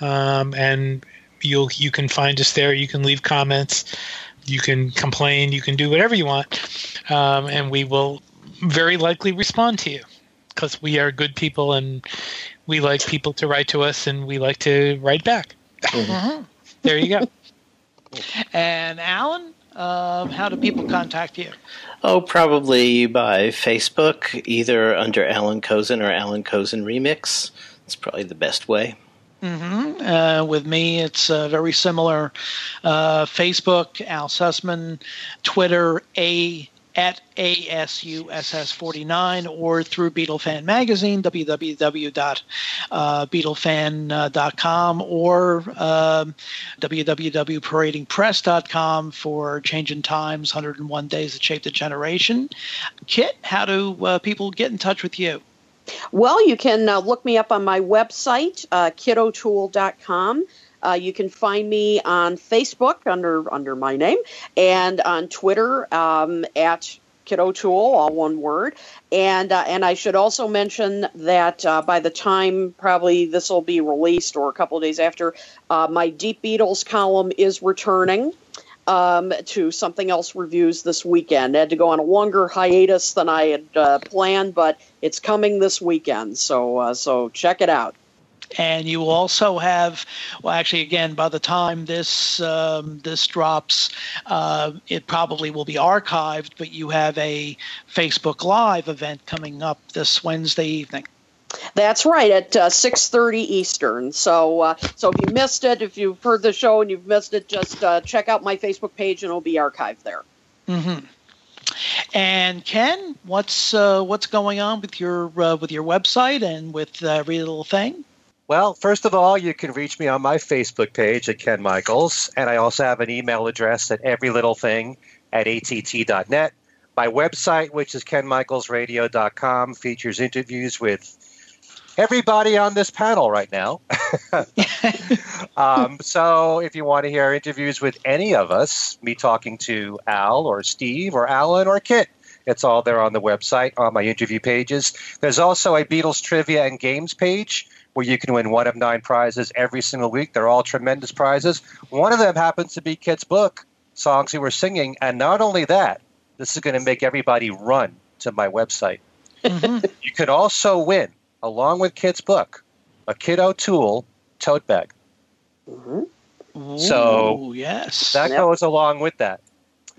um, and you'll you can find us there. You can leave comments, you can complain, you can do whatever you want, um, and we will very likely respond to you because we are good people and we like people to write to us and we like to write back. Mm-hmm. there you go. And Allan, um, how do people contact you? Oh, probably by Facebook, either under Allan Kozinn or Allan Kozinn Remix. It's probably the best way. Mm-hmm. Uh, with me, it's uh, very similar. Uh, Facebook, Al Sussman, Twitter, A at ASUSS49 or through Beatle Fan Magazine, www.beatlefan.com or um, www.paradingpress.com for Changin' Times, 101 Days That Shaped a Generation. Kit, how do uh, people get in touch with you? Well, you can uh, look me up on my website, uh, kitotoole.com. Uh, you can find me on Facebook under under my name, and on Twitter um, at Kit O'Toole, all one word. And uh, and I should also mention that uh, by the time probably this will be released or a couple days after, uh, my Deep Beatles column is returning. Um, to something else reviews this weekend. I had to go on a longer hiatus than I had uh, planned, but it's coming this weekend. So uh, so check it out and you will also have well actually again by the time this um, this drops uh, it probably will be archived but you have a facebook live event coming up this wednesday evening that's right at uh, 6:30 Eastern. So, uh, so if you missed it, if you've heard the show and you've missed it, just uh, check out my Facebook page and it'll be archived there. Mm-hmm. And Ken, what's uh, what's going on with your uh, with your website and with every little thing? Well, first of all, you can reach me on my Facebook page at Ken Michaels, and I also have an email address at everylittlething at att.net. My website, which is kenmichaelsradio.com, features interviews with everybody on this panel right now. um, so if you want to hear interviews with any of us, me talking to Al or Steve or Allan or Kit, it's all there on the website on my interview pages. There's also a Beatles trivia and games page where you can win one of nine prizes every single week. They're all tremendous prizes. One of them happens to be Kit's book, Songs We Were Singing. And not only that, this is going to make everybody run to my website. Mm-hmm. you could also win, along with Kit's book, a Kit O'Toole tote bag. Mm-hmm. Ooh, so yes, that yep. goes along with that.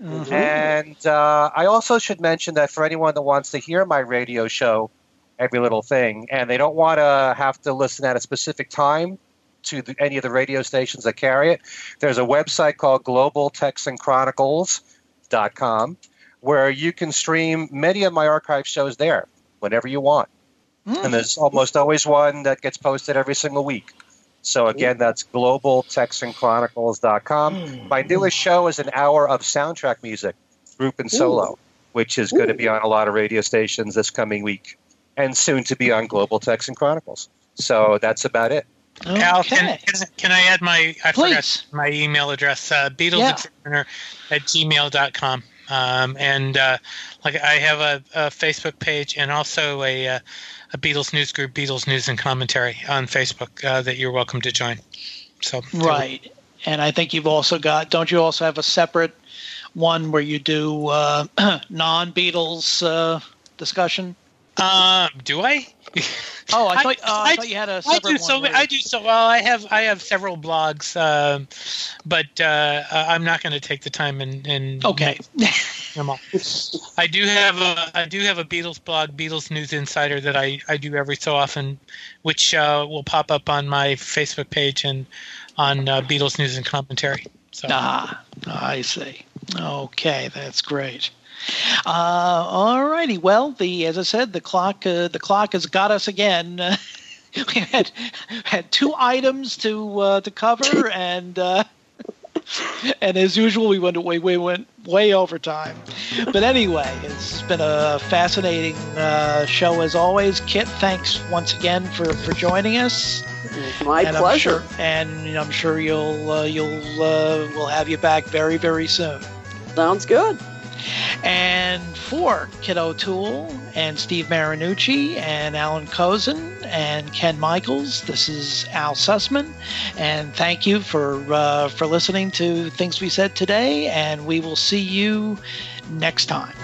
Mm-hmm. And uh, I also should mention that for anyone that wants to hear my radio show, every little thing, and they don't want to have to listen at a specific time to the, any of the radio stations that carry it. There's a website called globaltexanchronicles.com where you can stream many of my archive shows there whenever you want. Mm. And there's almost always one that gets posted every single week. So again, that's globaltexanchronicles.com. Mm. My newest show is an hour of soundtrack music, group and solo, Ooh. which is Ooh. going to be on a lot of radio stations this coming week and soon to be on Global Texan Chronicles. So that's about it. Okay. Al, can, can, I add my I Please. forgot my email address, uh, BeatlesExaminer yeah. at gmail.com. Um, and uh, like I have a, a, Facebook page and also a, uh, a Beatles news group, Beatles News and Commentary on Facebook uh, that you're welcome to join. So right, and I think you've also got. Don't you also have a separate one where you do uh, non-Beatles uh, discussion? Um, do I? Oh, I thought, I, uh, I, I thought you had a I do so. I do so. Well, I have I have several blogs, um, but uh, I'm not going to take the time and, and okay. I do have a I do have a Beatles blog, Beatles News Insider, that I, I do every so often, which uh, will pop up on my Facebook page and on uh, Beatles News and Commentary. So. Ah, I see. Okay, that's great. Uh, all righty. Well, the as I said, the clock uh, the clock has got us again. we had had two items to uh, to cover, and uh, and as usual, we went way we went way over time. But anyway, it's been a fascinating uh, show as always. Kit, thanks once again for, for joining us. My and pleasure. I'm sure, and I'm sure you'll uh, you'll uh, we'll have you back very very soon. Sounds good. And for Kit O'Toole and Steve Marinucci and Allan Kozinn and Ken Michaels, this is Al Sussman. And thank you for uh, for listening to things we said today. And we will see you next time.